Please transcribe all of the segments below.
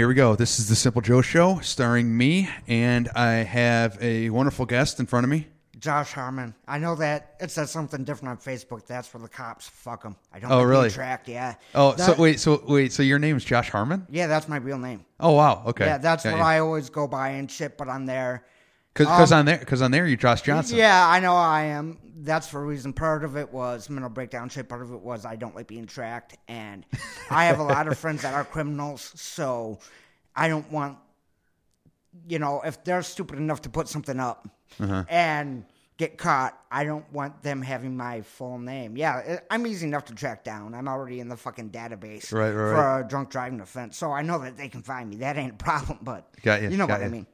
here we go. This is the Simple Joe Show, starring me, and I have a wonderful guest in front of me. Josh Harmon. I know that it says something different on Facebook. That's for the cops. Fuck them. I don't. Oh, really? Tracked. Yeah. Oh, That- so wait, so wait, so your name is Josh Harmon? Yeah, that's my real name. Oh, wow. Okay. Yeah, that's yeah, what I always go by and shit. But on there, Because on there, because on there, you're Josh Johnson. yeah, I know I am. That's for a reason. Part of it was mental breakdown shit. Part of it was I don't like being tracked, and I have a lot of friends that are criminals, so I don't want, you know, if they're stupid enough to put something up Uh-huh. and get caught, I don't want them having my full name. Yeah, I'm easy enough to track down. I'm already in the fucking database Right, right, for right. a drunk driving offense, so I know that they can find me. That ain't a problem, but Got ya, you know what I mean.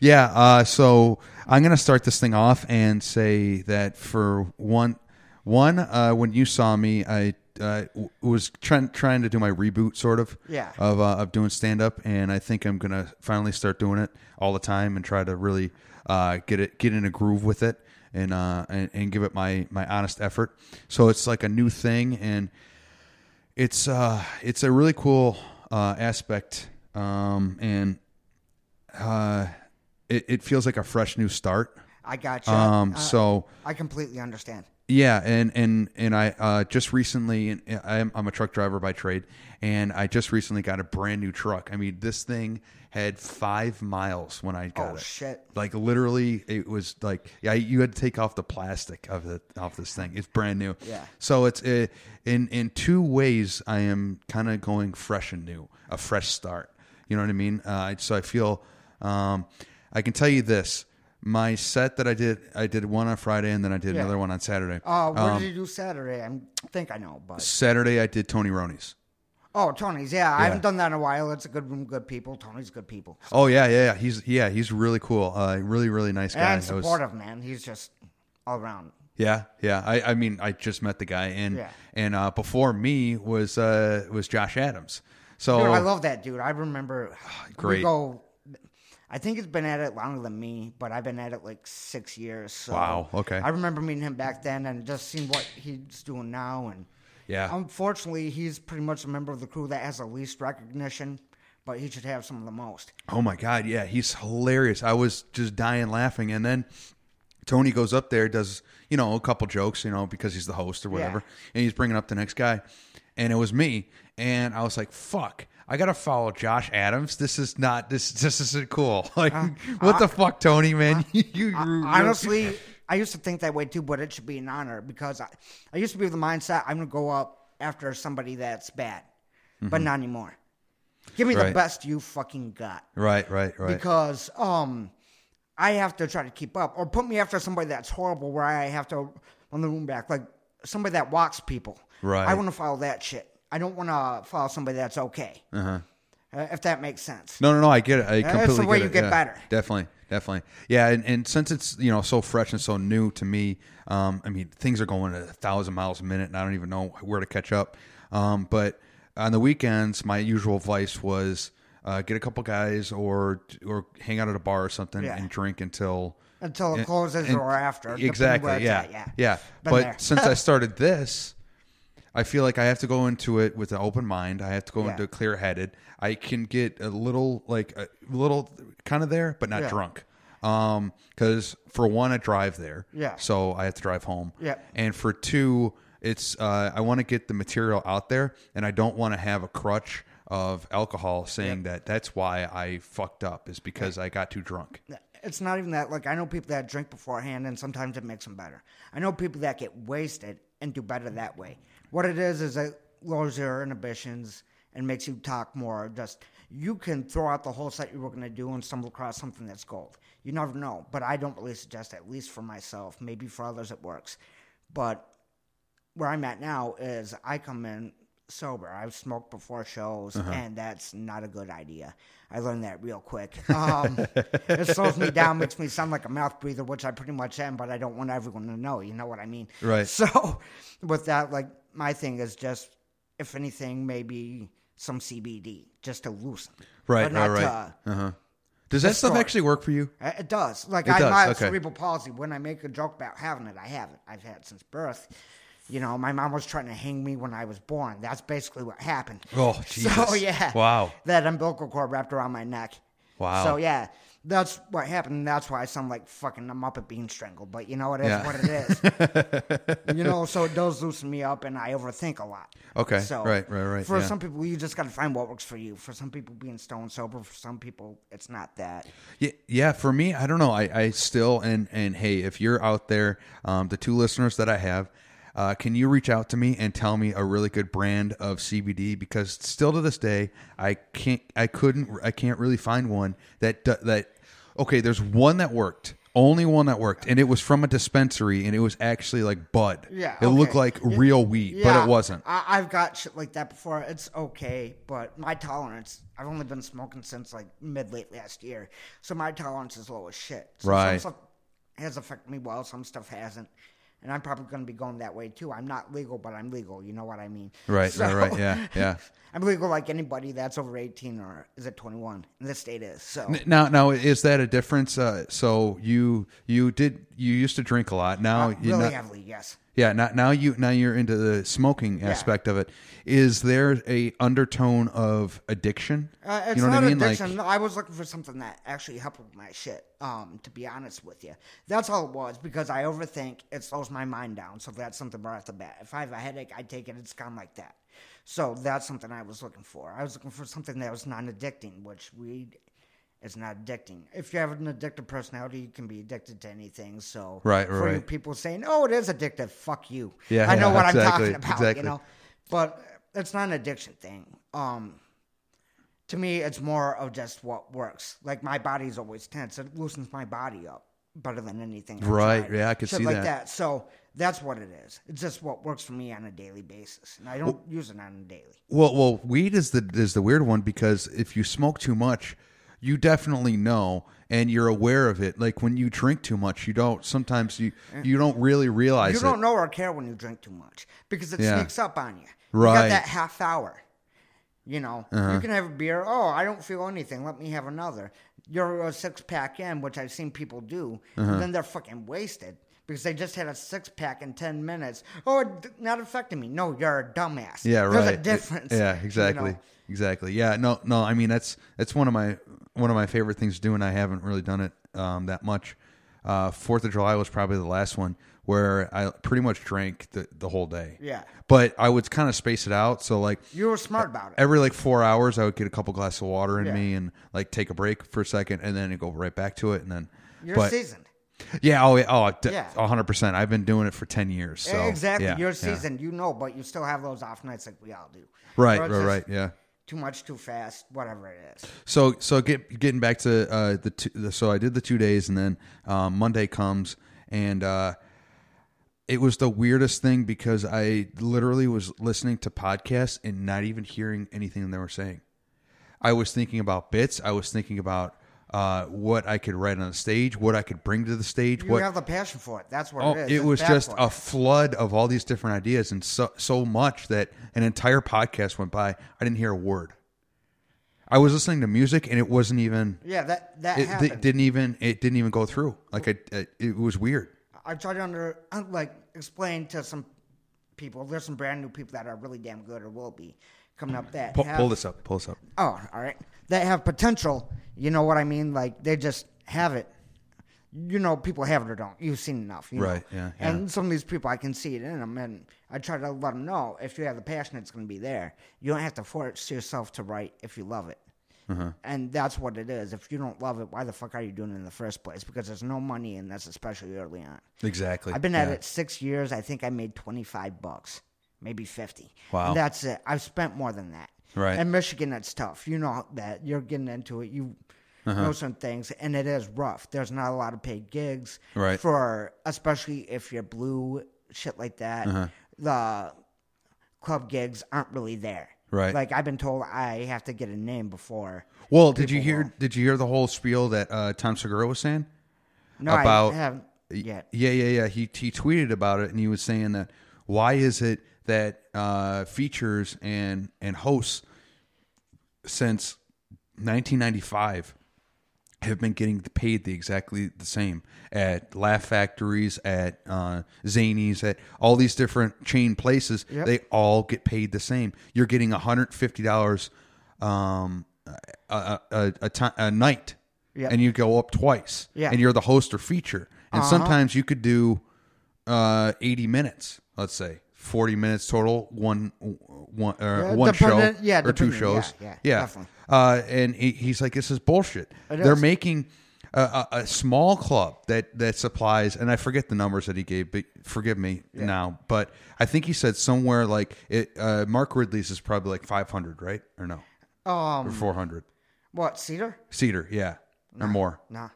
Yeah. Uh, so I'm gonna start this thing off and say that for one, one, uh, when you saw me, I uh, w- was trying trying to do my reboot, sort of, Yeah. of uh, of doing stand up, and I think I'm gonna finally start doing it all the time and try to really uh, get it get in a groove with it and uh, and, and give it my my honest effort. So it's like a new thing and it's uh it's a really cool uh aspect um and uh it, it feels like a fresh new start I got you. um Uh, so I completely understand. yeah and and and i uh just recently and i'm, I'm a truck driver by trade and i just recently got a brand new truck i mean this thing had five miles when i got Oh, it shit. like literally it was like yeah you had to take off the plastic of the off this thing it's brand new Yeah. so it's uh, in in two ways i am kind of going fresh and new a fresh start you know what i mean uh, so i feel um, i can tell you this my set that i did i did one on friday and then i did Yeah. another one on saturday Uh, what Um, did you do Saturday? I think I know, but saturday i did tony roni's oh, Tony's. Yeah, I haven't done that in a while. It's a good room, good people. Tony's good people. oh yeah yeah yeah he's yeah he's really cool uh, really really nice guy and I was- supportive, man. He's just all around. Yeah, yeah. I, I mean, I just met the guy, and Yeah. and uh, before me was uh, was Josh Adams. So Dude, I love that dude. I remember. Great. We go. I think he's been at it longer than me, but I've been at it like six years. So Wow, okay. I remember meeting him back then, and just seeing what he's doing now. And yeah, unfortunately, he's pretty much a member of the crew that has the least recognition, but he should have some of the most. oh my god, yeah, he's hilarious. I was just dying laughing, and then Tony goes up there, does you know a couple jokes, you know, because he's the host or whatever, and he's bringing up the next guy, and it was me, and I was like, fuck. I gotta follow Josh Adams. This is not this. This isn't cool. Like, what the fuck, Tony? Man, you, you Honestly, I used to think that way too, but it should be an honor because I, I used to be of the mindset I'm going to go up after somebody that's bad, but not anymore. Give me the Mm-hmm. Best you fucking got right, right, right. because um, I have to try to keep up, or put me after somebody that's horrible where I have to run the room back, like somebody that walks people. Right. I want to follow that shit. I don't want to follow somebody that's okay. Uh-huh. if that makes sense. No, no, no. I get it. I That's completely the way get you it. get yeah. better. Definitely, definitely. Yeah, and, and since it's you know so fresh and so new to me, um, I mean things are going at a thousand miles a minute, and I don't even know where to catch up. Um, but on the weekends, my usual vice was uh, get a couple guys or or hang out at a bar or something Yeah. and drink until Until it closes and- or after. Exactly. Yeah. at, yeah. Yeah. Been But since I started this, I feel like I have to go into it with an open mind. I have to go Yeah. into it clear headed. I can get a little like a little kind of there, but not Yeah. drunk. Um, because for one, I drive there. Yeah. So I have to drive home. Yeah. And for two, it's uh, I want to get the material out there, and I don't want to have a crutch of alcohol saying that that's why I fucked up is because I got too drunk. It's not even that. Like I know people that drink beforehand, and sometimes it makes them better. I know people that get wasted and do better that way. What it is is it lowers your inhibitions and makes you talk more. Just you can throw out the whole set you were going to do and stumble across something that's gold. You never know. But I don't really suggest, at least for myself. Maybe for others it works. But where I'm at now is I come in sober. I've smoked before shows, and that's not a good idea. I learned that real quick. Um, it slows me down, makes me sound like a mouth breather, which I pretty much am, but I don't want everyone to know. You know what I mean? Right. So, with that, like my thing is just, if anything, maybe some CBD just to loosen. Right. Not right. to- Uh huh. Does that stuff actually work for you? uh, It does. Like It I does, have okay. cerebral palsy. When I make a joke about having it, I have it. I've had it since birth. You know, my mom was trying to hang me when I was born. That's basically what happened. Oh, So Jesus. yeah, Wow. That umbilical cord wrapped around my neck. Wow. So yeah, that's what happened. That's why I sound like fucking I'm up at being strangled. But you know, it is Yeah. what it is. you know, so it does loosen me up, and I overthink a lot. Okay. So Right, right, right, For yeah. some people, you just got to find what works for you. For some people, being stone sober. For some people, it's not that. Yeah, yeah. For me, I don't know. I, I still and and hey, if you're out there, um, the two listeners that I have, uh, can you reach out to me and tell me a really good brand of CBD? Because still to this day, I can't, I couldn't, I can't really find one that that. Okay, there's one that worked. Only one that worked, and it was from a dispensary, and it was actually like bud. Yeah, it looked like real weed, but it wasn't. I, I've got shit like that before. It's okay, but my tolerance. I've only been smoking since like mid late last year, so my tolerance is low as shit. So Right. Some stuff has affected me well. Some stuff hasn't. And I'm probably going to be going that way too. I'm not legal, but I'm legal. You know what I mean? Right, So- right, right. Yeah, yeah. I'm legal like anybody that's over 18 or is it 21? In this state is. So Now, now, is that a difference? Uh, so you you did you used to drink a lot. Now you really not, heavily, yes. Yeah, now, now you now you're into the smoking aspect of it. Is there a undertone of addiction? Uh, it's you know not what I mean? addiction. Like, No, I was looking for something that actually helped with my shit. Um, to be honest with you, that's all it was because I overthink. It slows my mind down. So that's something right off the bat. If I have a headache, I take it. It's kind of like that. So that's something I was looking for. I was looking for something that was non-addicting, which weed is not addicting. If you have an addictive personality, you can be addicted to anything. So Right, for you right. people saying, "Oh, it is addictive," fuck you. Yeah, I know yeah, what exactly, I'm talking about. exactly. You know, but it's not an addiction thing. Um, to me, it's more of just what works. Like my body's always tense; it loosens my body up better than anything. Right, yeah, I could Shit see like that. that. So that's what it is. It's just what works for me on a daily basis, and I don't use it on a daily. well, well, weed is the is the weird one because if you smoke too much, you definitely know and you're aware of it. Like when you drink too much, you don't. Sometimes you you don't really realize You don't know or care when you drink too much because it Yeah. sneaks up on you. You Right. Uh-huh. got that half hour. You know, you can have a beer. Oh, I don't feel anything. Let me have another. You're a six pack in, which I've seen people do. Uh-huh. And then they're fucking wasted because they just had a six pack in 10 minutes. Oh, it d- not affecting me. No, you're a dumbass. Yeah, right. There's a difference. Yeah, you exactly, know? Exactly. Yeah, no, no. I mean, that's that's one of my one of my favorite things to do, and I haven't really done it um, that much. Uh, Fourth of July was probably the last one where I pretty much drank the, the whole day. Yeah. but I would kind of space it out. So like You were smart about it. every like four hours, I would get a couple glasses of water in Yeah. me and like take a break for a second, and then go right back to it, and then. You're but seasoned. yeah, oh, yeah, oh, Yeah. 100%. I've been doing it for 10 years. So, exactly. yeah, You're yeah. seasoned. You know, but you still have those off nights like we all do. Right, right, just right. Yeah. Too much, too fast, whatever it is. So so get getting back to uh, the, two, the so I did the two days and then um, Monday comes and uh, it was the weirdest thing because I literally was listening to podcasts and not even hearing anything they were saying. I was thinking about bits. I was thinking about uh, what I could write on the stage, what I could bring to the stage. You what have the passion for it. That's what Oh, it is. it It's was just a flood of all these different ideas, and so so much that an entire podcast went by. I didn't hear a word. I was listening to music, and it wasn't even. yeah. That that It, happened. it didn't even. It didn't even go through. Like it, it, it was weird. I tried to under uh, like explain to some people. There's some brand new people that are really damn good or will be coming up that Pull, have, pull this up. Pull this up. Oh, all right. That have potential. You know what I mean? Like they just have it. You know, people have it or don't. You've seen enough, you know? Right, yeah, yeah. And some of these people, I can see it in them, and I try to let them know if you have the passion, it's going to be there. You don't have to force yourself to write if you love it. Uh-huh. And that's what it is. If you don't love it, why the fuck are you doing it in the first place? Because there's no money in this, especially early on. Exactly. I've been at Yeah. it six years. I think I made twenty five bucks, maybe fifty. Wow. And that's it. I've spent more than that. Right. In Michigan, it's tough. You know that you're getting into it. You Uh-huh. know some things, and it is rough. There's not a lot of paid gigs. Right. For especially if you're blue, shit like that. Uh-huh. The club gigs aren't really there. Right. Like I've been told, I have to get a name before. Well, did you hear? will. Did you hear the whole spiel that uh, Tom Segura was saying? No, About- I haven't yet. Yeah, yeah, yeah. He he tweeted about it, and he was saying that why is it that uh, features and and hosts since 1995 have been getting paid the exactly the same at Laugh Factories, at uh, Zanies, at all these different chain places. Yep. They all get paid the same. You're getting $150 um, a, a, a, ti- a night, Yep. and you go up twice, Yeah. and you're the host or feature. And sometimes you could do uh, 80 minutes, let's say. 40 minutes total, one one uh, Yeah, one show yeah, or two shows. yeah, yeah, definitely. Uh, and he, he's like, "This is bullshit." It They're is. making a, a, a small club that that supplies, and I forget the numbers that he gave, but forgive me now. But I think he said somewhere like it. Uh, Mark Ridley's is probably like 500, right? Or no, or Um, 400. what Cedar? Cedar, yeah, or more. Nah,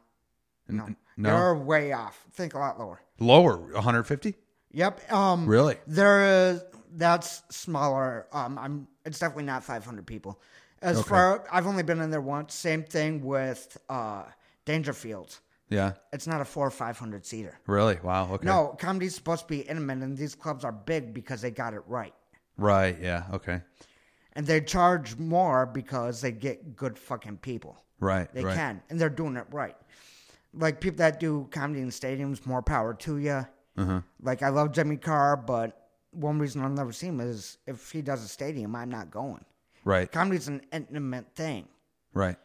no, no, You're way off. Think a lot lower. lower, 150. Yep. Um, Really? There is that's smaller. Um, I'm. It's definitely not 500 people. As Okay. far I've only been in there once. Same thing with uh, Dangerfield. Yeah, It's not a four or 500 seater. really. Wow. Okay. No, comedy's supposed to be intimate, and these clubs are big because they got it right. Right. Yeah. Okay. And they charge more because they get good fucking people. Right. They right. can, and they're doing it right. Like people that do comedy in stadiums, more power to you. Uh-huh. Like I love Jimmy Carr, but one reason I'll never see him is if he does a stadium, I'm not going. Right. Comedy's an intimate thing. Right.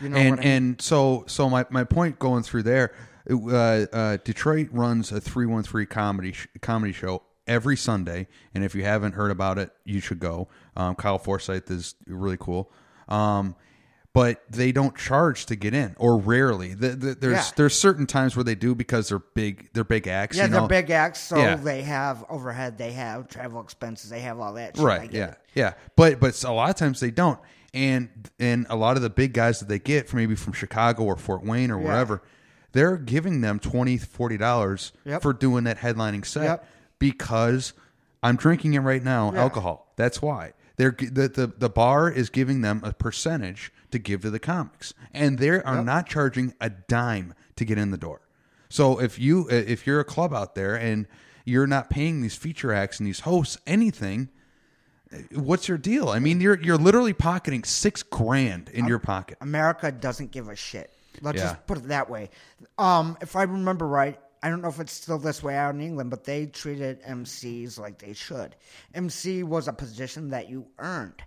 You know and what I mean? and so so my, my point going through there, uh, uh, Detroit runs a three one three comedy sh- comedy show every Sunday, and if you haven't heard about it, you should go. Um, Kyle Forsyth is really cool, um, but they don't charge to get in, or rarely. The, the, there's Yeah. there's certain times where they do because they're big they're big acts. yeah, you they're big acts, so Yeah. they have overhead, they have travel expenses, they have all that. Shit. Right yeah it. yeah but but a lot of times they don't and and a lot of the big guys that they get from maybe from chicago or fort wayne or Yeah. wherever they're giving them 20 40 dollars Yep. for doing that headlining set Yep. because i'm drinking it right now alcohol that's why they're the, the the bar is giving them a percentage to give to the comics and they are not charging a dime to get in the door so if you if you're a club out there and you're not paying these feature acts and these hosts anything what's your deal? I mean, you're you're literally pocketing six grand in your pocket. America doesn't give a shit. Let's Yeah. just put it that way. Um, if I remember right, I don't know if it's still this way out in England, but they treated MCs like they should. MC was a position that you earned.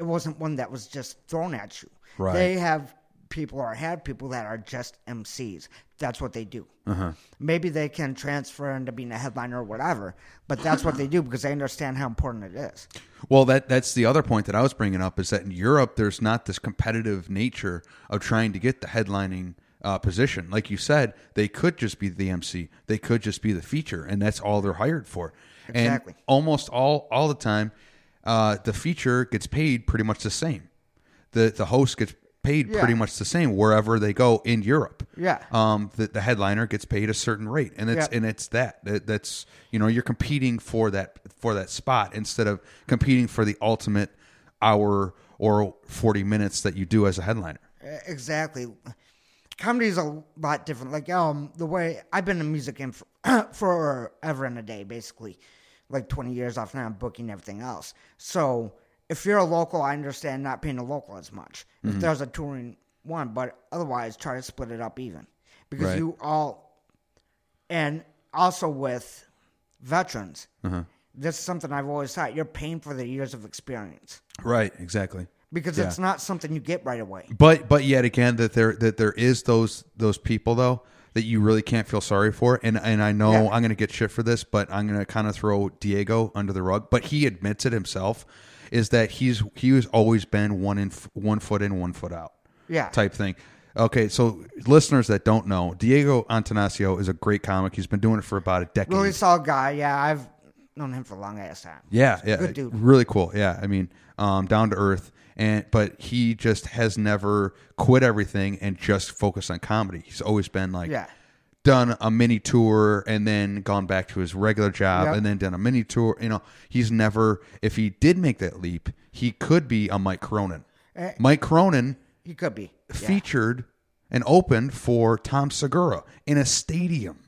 It wasn't one that was just thrown at you. Right. They have people or had people that are just MCs. That's what they do. Uh-huh. Maybe they can transfer into being a headliner or whatever, but that's what they do because they understand how important it is. Well, that that's the other point that I was bringing up is that in Europe there's not this competitive nature of trying to get the headlining uh, position. Like you said, they could just be the MC, they could just be the feature, and that's all they're hired for. Exactly. And almost all all the time, uh, the feature gets paid pretty much the same. The the host gets paid Yeah. pretty much the same wherever they go in Europe. Yeah. um, the, the headliner gets paid a certain rate, and it's Yeah. and it's that. that that's you know you're competing for that for that spot instead of competing for the ultimate hour or forty minutes that you do as a headliner. Exactly. Comedy is a lot different. Like um, the way I've been in music in for, forever and a day, basically, like twenty years off now. Booking everything else. So if you're a local, I understand not paying a local as much. Mm-hmm. If there's a touring one, but otherwise try to split it up even because Right. you all, and also with veterans. Uh-huh. This is something I've always thought. You're paying for the years of experience Right, exactly. because Yeah. it's not something you get right away. But but yet again that there that there is those those people though that you really can't feel sorry for and and I know Yeah. I'm going to get shit for this but I'm going to kind of throw Diego under the rug but he admits it himself is that he's he has always been one in one foot in one foot out Yeah. type thing. Okay, so listeners that don't know, Diego Antanasio is a great comic. He's been doing it for about a decade. Really solid guy. Yeah, I've known him for a long ass time. Yeah, yeah, Good dude. really cool. Yeah, I mean, um, down to earth, and but he just has never quit everything and just focused on comedy. He's always been like, Yeah. done a mini tour and then gone back to his regular job Yep. and then done a mini tour. You know, he's never. If he did make that leap, he could be a Mike Cronin. Eh. Mike Cronin He could be. Yeah. featured and opened for Tom Segura in a stadium.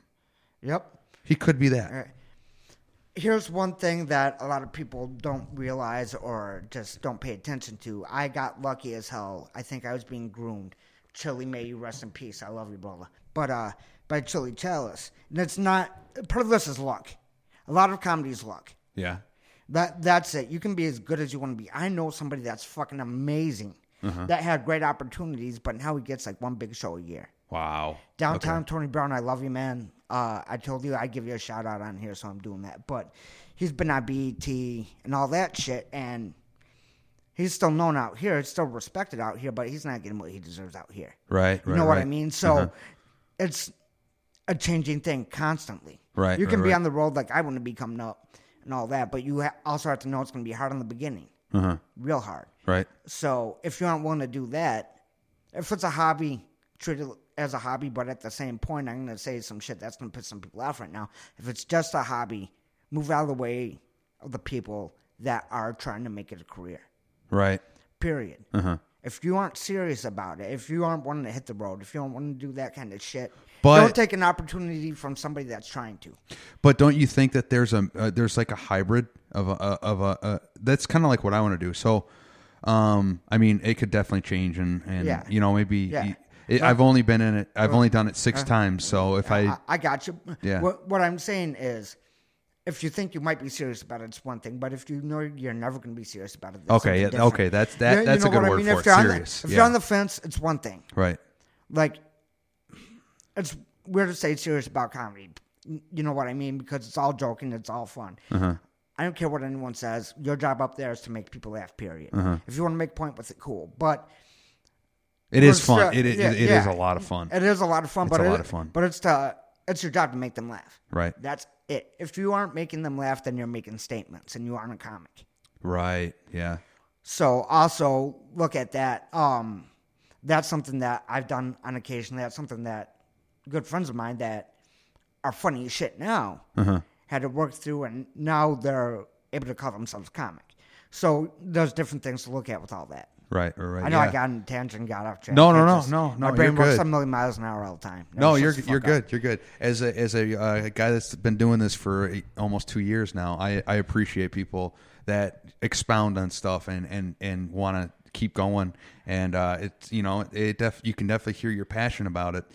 Yep. He could be that. Right. Here's one thing that a lot of people don't realize or just don't pay attention to. I got lucky as hell. I think I was being groomed Chili, may you rest in peace. I love you, brother. But uh, by Chili Chalice, and it's not part of this is luck. A lot of comedy is luck. Yeah. That that's it. You can be as good as you want to be. I know somebody that's fucking amazing Uh-huh. that had great opportunities, but now he gets like one big show a year. Wow. Downtown Tony Brown, I love you, man. Uh, I told you I'd give you a shout out on here, so I'm doing that. But he's been on BET and all that shit, and he's still known out here. He's still respected out here, but he's not getting what he deserves out here. Right. You right, know what I mean? So Uh-huh. it's a changing thing constantly. Right, You can right, be right. on the road like I want to be coming up and all that, but you ha- also have to know it's going to be hard in the beginning, Uh-huh. real hard. Right. So if you aren't willing to do that, if it's a hobby, treat it as a hobby, but at the same point, I'm going to say some shit that's going to piss some people off right now. If it's just a hobby, move out of the way of the people that are trying to make it a career. Right. Period. Uh-huh. If you aren't serious about it, if you aren't wanting to hit the road, if you don't want to do that kind of shit, But- don't take an opportunity from somebody that's trying to. But don't you think that there's a uh, there's like a hybrid of a of a uh, that's kind of like what I want to do. So, um, I mean, it could definitely change, and and Yeah. you know maybe Yeah. It, I've only been in it. I've only done it six times. So if I I, I got you. Yeah. What, what I'm saying is, if you think you might be serious about it, it's one thing. But if you know you're never going to be serious about it, Okay, yeah, different. okay, that's- that- You- you that's a good what I word mean? for if it, on the- if yeah. you're on the fence, it's one thing. right Like, it's weird to say serious about comedy. You know what I mean? Because it's all joking, it's all fun. Uh-huh. I don't care what anyone says. Your job up there is to make people laugh. Period. Uh-huh. If you want to make a point with it, cool. But it is fun. It is yeah, it is yeah. a lot of fun. It is a lot of fun. It's but a it- lot of fun. But it's to it's your job to make them laugh. Right. That's it. If you aren't making them laugh, then you're making statements, and you aren't a comic. Right. Yeah. So also look at that. Um, that's something that I've done on occasion. That's something that good friends of mine that are funny as shit now Uh-huh. had to work through, and now they're able to call themselves comic. So there's different things to look at with all that. Right. Right. right I know yeah. I got on a tangent, got off track. No, no, no, just- no, no, My you're brain works good. a million miles an hour all the time. No, you're you're fuck up. good. You're good. As a as a, uh, guy that's been doing this for eight, almost two years now, I, I appreciate people that expound on stuff and and and want to keep going. And uh, it's you know it def you can definitely hear your passion about it.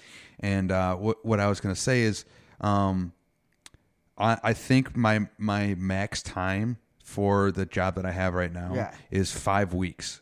And uh, what what I was gonna say is, um, I I think my my max time for the job that I have right now Yeah. is five weeks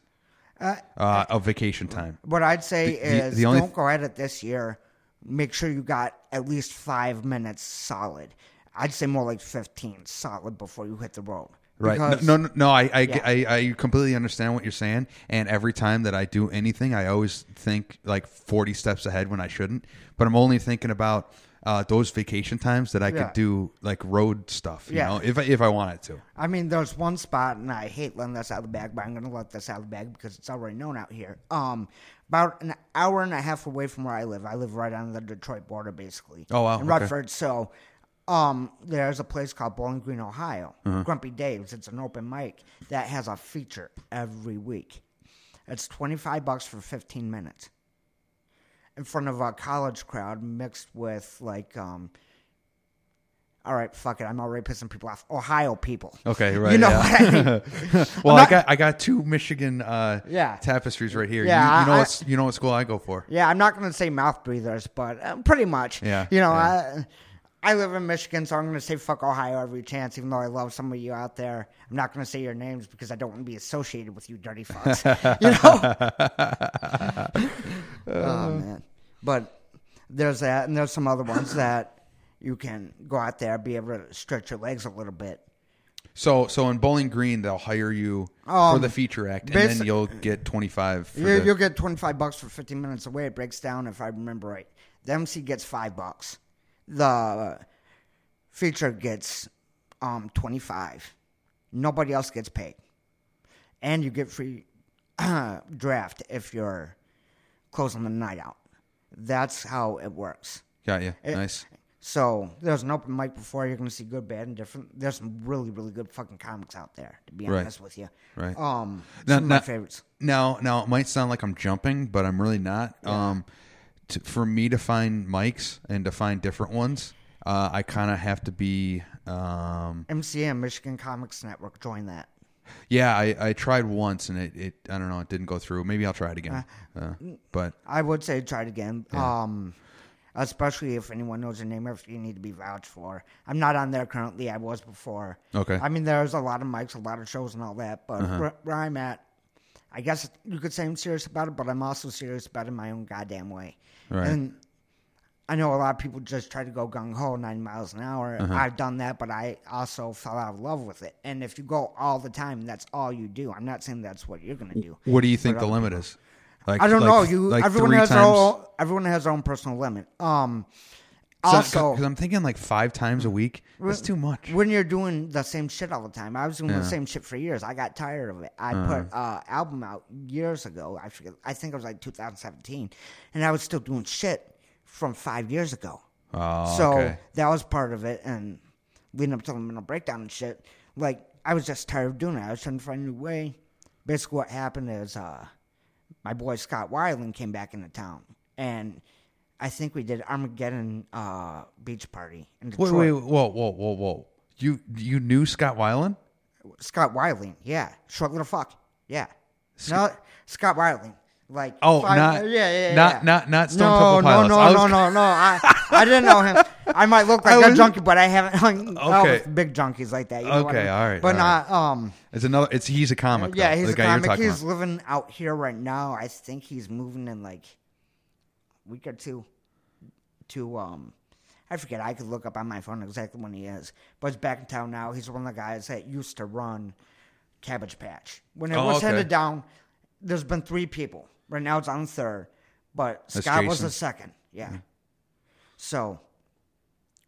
Uh, uh, of vacation time. What I'd say The- the- is the only- don't go at it this year. Make sure you got at least five minutes solid. I'd say more like 15 solid before you hit the road. Right. Because- no, no, no. I, I, Yeah. I, I completely understand what you're saying. And every time that I do anything, I always think like 40 steps ahead when I shouldn't. But I'm only thinking about uh, those vacation times that I Yeah. could do like road stuff. You Yeah. know, if I, if I wanted to. I mean, there's one spot, and I hate letting this out of the bag, but I'm going to let this out of the bag because it's already known out here. Um, about an hour and a half away from where I live. I live right on the Detroit border, basically. Oh, wow, In okay. Redford. So, um, there's a place called Bowling Green, Ohio. Uh-huh. Grumpy Dave's. It's an open mic that has a feature every week. It's 25 bucks for 15 minutes in front of a college crowd mixed with like um all right, fuck it. I'm already pissing people off. Ohio people. Okay, right. You know yeah. what I mean? well, I'm I got I got two Michigan uh, Yeah. tapestries right here. Yeah, you, you know I- what you know what school I go for. Yeah, I'm not going to say mouth breathers, but uh, pretty much. Yeah, You know, yeah. I, I live in Michigan, so I'm going to say fuck Ohio every chance, even though I love some of you out there. I'm not going to say your names because I don't want to be associated with you dirty fucks. you know? oh, man. But there's that, and there's some other ones that you can go out there, be able to stretch your legs a little bit. So so in Bowling Green they'll hire you for Um, the feature act, and then you'll get 25 for You, the, You'll get 25 bucks for 15 minutes away. It breaks down, if I remember right. The MC gets 5 bucks. The feature gets um, 25. Nobody else gets paid. And you get free draft if you're closing the night out. That's how it works. Got you. It- nice. So there's an open mic before. You're going to see good, bad, and different. There's some really, really good fucking comics out there. To be Right. honest with you, Right. Um, Now- some of my favorites. Now, now it might sound like I'm jumping, but I'm really not. Um, to, for me to find mics and to find different ones, uh, I kind of have to be. Um, MCM, Michigan Comics Network. Join that. Yeah, I, I tried once and it, it I don't know it didn't go through. Maybe I'll try it again. Uh, but I would say try it again. Um, especially if anyone knows your name or if you need to be vouched for. I'm not on there currently. I was before. Okay. I mean, there's a lot of mics, a lot of shows, and all that. But Uh-huh. where, where I'm at, I guess you could say I'm serious about it, but I'm also serious about it in my own goddamn way. Right. And I know a lot of people just try to go gung ho nine miles an hour. Uh-huh. I've done that, but I also fell out of love with it. And if you go all the time, that's all you do. I'm not saying that's what you're going to do. what do you think the limit is? Like I don't like- know. You like everyone has their own everyone has their own personal limit. Um, also, because I'm thinking like five times a week. That's too much. when you're doing the same shit all the time, I was doing Yeah. the same shit for years. I got tired of it. I put uh album out years ago. I forget. I think it was like 2017, and I was still doing shit from five years ago. Oh, so okay. that was part of it, and leading up to the mental breakdown and shit. Like I was just tired of doing it. I was trying to find a new way. Basically, what happened is uh, my boy Scott Weiland came back into town, and I think we did Armageddon uh, beach party in Wait, Detroit. wait, whoa, whoa, whoa, whoa! You you knew Scott Weiland? Scott Weiland, yeah, short little fuck, yeah. No, Scott Weiland, like Oh, five- not- yeah, yeah, yeah, not- not- not Stone no, Temple Pilots. No, no, was- no, no, no. I I didn't know him. I might look like I a junkie, but I haven't hung out with big junkies like that. You know what I Okay, mean? all right, but all not um. It's another. It's he's a comic. Yeah, though, he's a comic. He's about. living out here right now. I think he's moving in like week or two. To um, I forget. I could look up on my phone exactly when he is, but he's back in town now. He's one of the guys that used to run Cabbage Patch when it Oh, was okay. handed down. There's been three people. Right now it's on third, but That's Scott was the second. Yeah. So,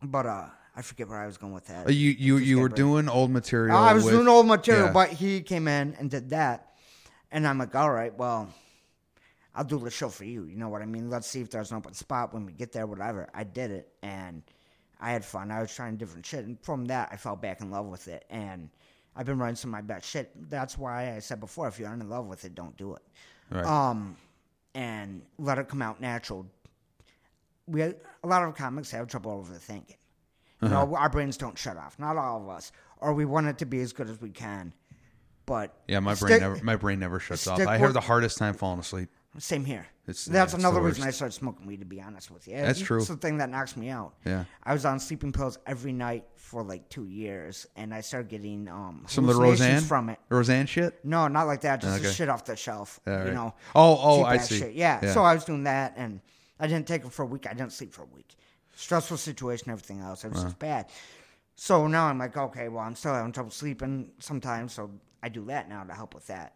but uh, I forget where I was going with that. Uh, You you Just you were doing old material. Oh, I was with- doing old material, yeah. but he came in and did that, and I'm like, all right, well, I'll do the show for you. You know what I mean? Let's see if there's an open spot when we get there, whatever. I did it, and I had fun. I was trying different shit, and from that, I fell back in love with it, and I've been running some of my best shit. That's why I said before, if you aren't in love with it, don't do it. Right. Um, and let it come out natural. We a lot of comics have trouble overthinking. You Uh-huh. know, our brains don't shut off. Not all of us, or we want it to be as good as we can. But yeah, my brain never my brain never shuts off. I have the hardest time falling asleep. Same here. It's- That's yeah, another reason. I started smoking weed. To be honest with you, That's true. It's the thing that knocks me out. Yeah. I was on sleeping pills every night for like two years, and I started getting um Some of the Roseanne from it. Roseanne shit. No, not like that. Just the shit off the shelf. All You right. know. Oh, oh, I see. Shit. Yeah. Yeah. So I was doing that, and I didn't take it for a week. I didn't sleep for a week. Stressful situation, everything else. It was Uh-huh. just bad. So now I'm like, okay, well, I'm still having trouble sleeping sometimes, so I do that now to help with that.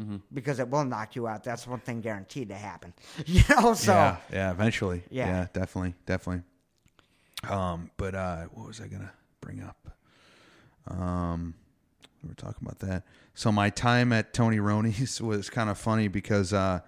Mm-hmm. Because it will knock you out. That's one thing guaranteed to happen. You know, so yeah, yeah, eventually. Yeah. yeah, definitely, definitely. Um, but uh, what was I gonna bring up? Um, we were talking about that. So my time at Tony Roney's was kind of funny because, uh,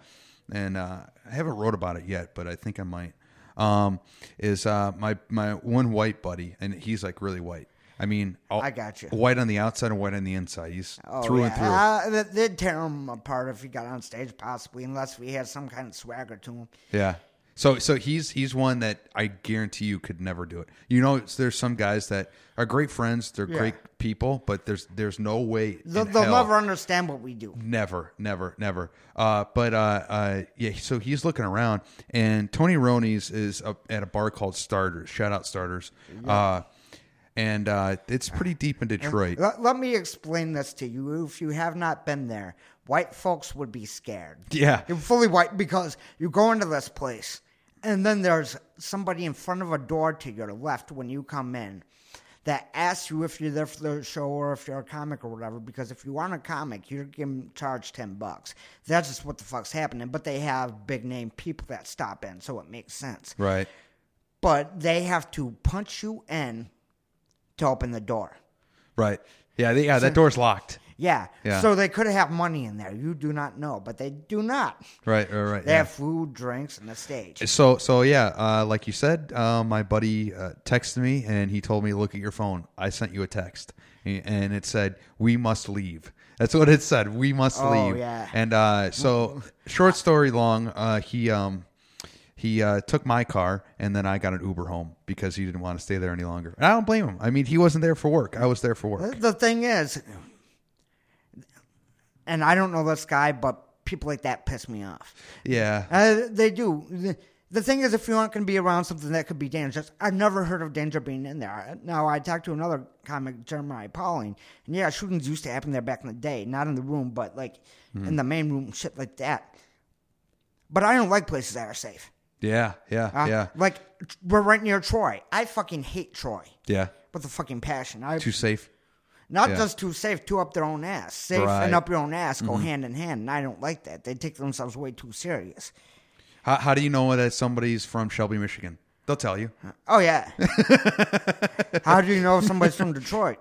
and uh, I haven't wrote about it yet, but I think I might. Um, is uh, my my one white buddy, and he's like really white. I mean, all, I got you. White on the outside and white on the inside. He's Oh, through yeah. and through. Uh, they- they'd tear him apart if he got on stage, possibly, unless we had some kind of swagger to him. Yeah. So so he's he's one that I guarantee you could never do it. You know, there's some guys that are great friends, they're Yeah. great people, but there's there's no way They'll, they'll never understand what we do. never, never, never. Uh, but uh, uh, yeah. So he's looking around, and Tony Roney's is at a bar called Starters. Shout out Starters. Uh, and uh, it's pretty deep in Detroit. Let, let me explain this to you. If you have not been there, white folks would be scared. Yeah. You're fully white because you go into this place, and then there's somebody in front of a door to your left when you come in that asks you if you're there for the show or if you're a comic or whatever. Because if you aren't a comic, you're getting charged ten bucks. That's just what the fuck's happening. But they have big name people that stop in, so it makes sense. Right. But they have to punch you in to open the door. Right. Yeah. They, yeah. That door's locked. Yeah. Yeah. So they could have money in there. You do not know, but they do not. Right. Right. Right. They yeah. have food, drinks, and the stage. So so yeah, uh, like you said, uh, my buddy uh, texted me and he told me, "Look at your phone. I sent you a text, and it said we must leave." That's what it said. We must Oh, leave. yeah. And uh, so, short story long, uh, he um, he uh, took my car, and then I got an Uber home because he didn't want to stay there any longer. And I don't blame him. I mean, he wasn't there for work. I was there for work. The thing is, and I don't know this guy, but people like that piss me off. Yeah. Uh, they do. The, thing is, if you aren't going to be around something that could be dangerous, I've never heard of danger being in there. Now, I talked to another comic, Jeremiah Pauling, and yeah, shootings used to happen there back in the day, not in the room, but like in the main room, shit like that. But I don't like places that are safe. Yeah. Yeah. Uh, yeah. Like we're right near Troy. I fucking hate Troy Yeah. with a fucking passion. I Too safe. not yeah. just too safe, too up their own ass. Safe Right. Mm-hmm. and up your own ass go hand in hand, and I don't like that. They take themselves way too serious. How, how do you know that somebody's from Shelby, Michigan? They'll tell you. Oh yeah. How do you know if somebody's from Detroit?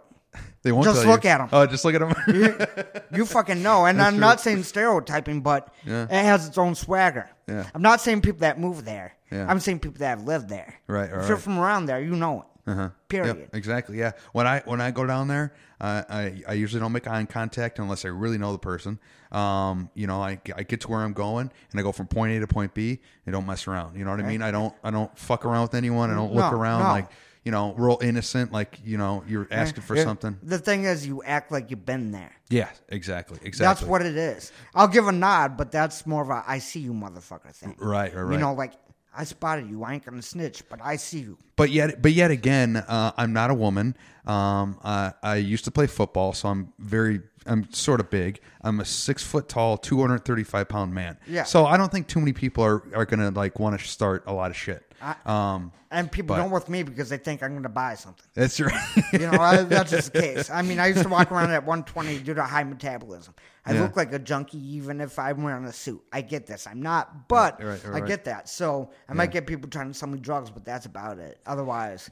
They won't Just look you. them. Oh, just look at them. You, you fucking know. And I'm true. not saying stereotyping, but Yeah. it has its own swagger. Yeah. I'm not saying people that move there. Yeah. I'm saying people that have lived there. Right, right, If you're right. from around there, you know it. Uh-huh. Period. Yep, exactly. Yeah. When I when I go down there, uh, I I usually don't make eye contact unless I really know the person. Um, you know, I, I get to where I'm going and I go from point A to point B and don't mess around. You know what I mean? I don't I don't fuck around with anyone. I don't look around no. like you know real innocent. Like you know you're asking for something. The thing is, you act like you've been there. Yeah. Exactly. Exactly. That's what it is. I'll give a nod, but that's more of a I see you motherfucker thing. Right. Right. Right. You know, like I spotted you. I ain't gonna snitch, but I see you. but yet but yet again uh, i'm not a woman um, uh, i used to play football so i'm very i'm sort of big i'm a six foot tall 235 pound man Yeah. so i don't think too many people are, are gonna like want to start a lot of shit um, And people But- don't with me because they think I'm gonna buy something. that's right You know, I, that's just the case. I mean, I used to walk around at 120 due to high metabolism. I Yeah. look like a junkie even if I'm wearing a suit. I get this. I'm not, but Right, right, I get that. So I might get people trying to sell me drugs, but that's about it. Otherwise,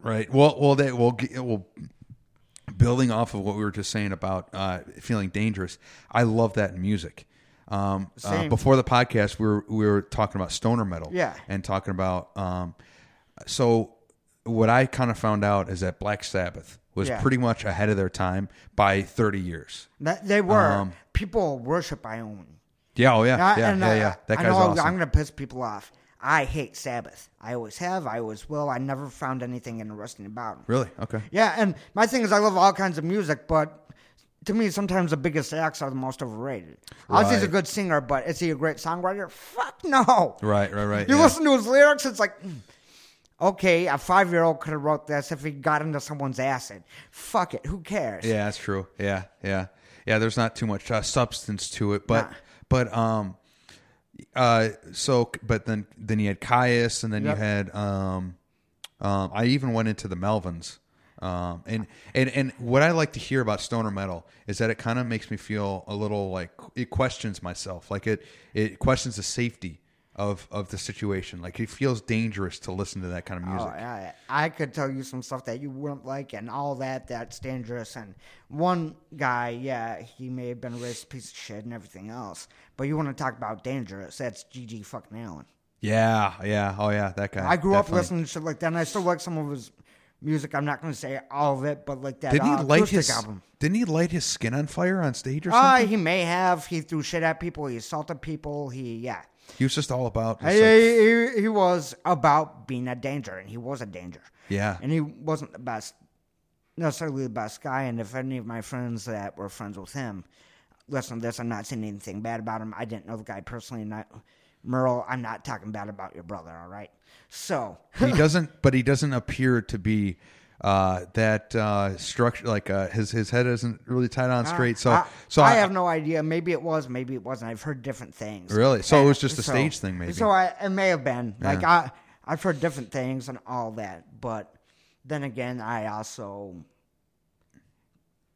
right well well they will well building off of what we were just saying about uh, feeling dangerous i love that in music um, uh, before the podcast we were, we were talking about stoner metal Yeah. and talking about um, so what I kind of found out is that Black Sabbath was Yeah. pretty much ahead of their time by 30 years. that, they were Um, people worship Iommi. Yeah, oh yeah, I- yeah, and yeah, I- yeah. That I guy's know awesome. I'm going to piss people off. I hate Sabbath. I always have. I always will. I never found anything interesting about them. really? Okay. Yeah, and my thing is, I love all kinds of music, but to me, sometimes the biggest acts are the most overrated. Ozzy's a good singer, but is he a great songwriter? Fuck no. Right, right, right. You yeah. listen to his lyrics, it's like, mm, okay, a five year old could have wrote this if he got into someone's acid. Fuck it, who cares? Yeah, that's true. Yeah, yeah, yeah. There's not too much uh, substance to it, but Nah. but um, uh, so but then then you had Kyuss, and then Yep. you had um, um, I even went into the Melvins. Um, and, and and what I like to hear about stoner metal is that it kind of makes me feel a little like it questions myself, like it it questions the safety of of the situation. Like it feels dangerous to listen to that kind of Oh, music. yeah, I could tell you some stuff that you wouldn't like and all that that's dangerous. And one guy, yeah, he may have been a racist piece of shit and everything else. But you want to talk about dangerous? That's GG fucking Allin. Yeah, yeah, oh yeah, that guy. I grew up listening to shit like that, and I still like some of his music. I'm not going to say all of it, but like that Didn't he uh, light his album. Didn't he light his skin on fire on stage or something? Uh, something? he may have. He threw shit at people. He assaulted people. He, yeah. he was just all about. He, like- he, he was about being a danger, and he was a danger. yeah, And he wasn't the best, necessarily the best guy. And if any of my friends that were friends with him listen to this, I'm not saying anything bad about him. I didn't know the guy personally. And I, Merle, I'm not talking bad about your brother, all right? So, he doesn't. But he doesn't appear to be uh, that uh, structure. Like uh, his his head isn't really tied on straight. So I, so I, have no idea. Maybe it was, maybe it wasn't. I've heard different things. Really? So it was just a stage thing, maybe. So I, it may have been. Like I, I've heard different things and all that. But then again, I also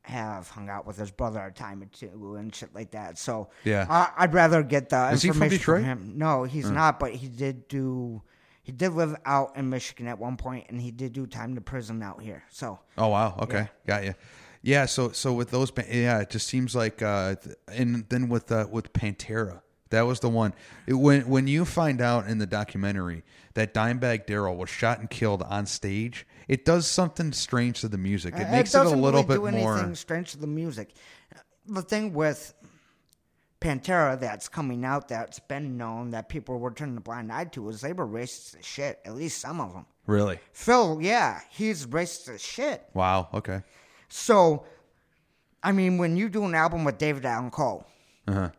have hung out with his brother a time or two and shit like that. So Yeah. I, I'd rather get the Is he from information Detroit? him. No, he's not. But he did do. He did live out in Michigan at one point, and he did do time to prison out here. So Oh wow. Okay, got you. Yeah. So so with those, yeah, it just seems like, uh, and then with uh, with Pantera, that was the one. It, when when you find out in the documentary that Dimebag Darrell was shot and killed on stage, it does something strange to the music. It makes it, a little really bit do more. anything strange to the music. The thing with Pantera that's coming out that's been known that people were turning a blind eye to is they were racist as shit. At least some of them. Really? Phil, yeah, he's racist as shit. Wow. Okay. So I mean, when you do an album with David Allan Coe, Uh-huh.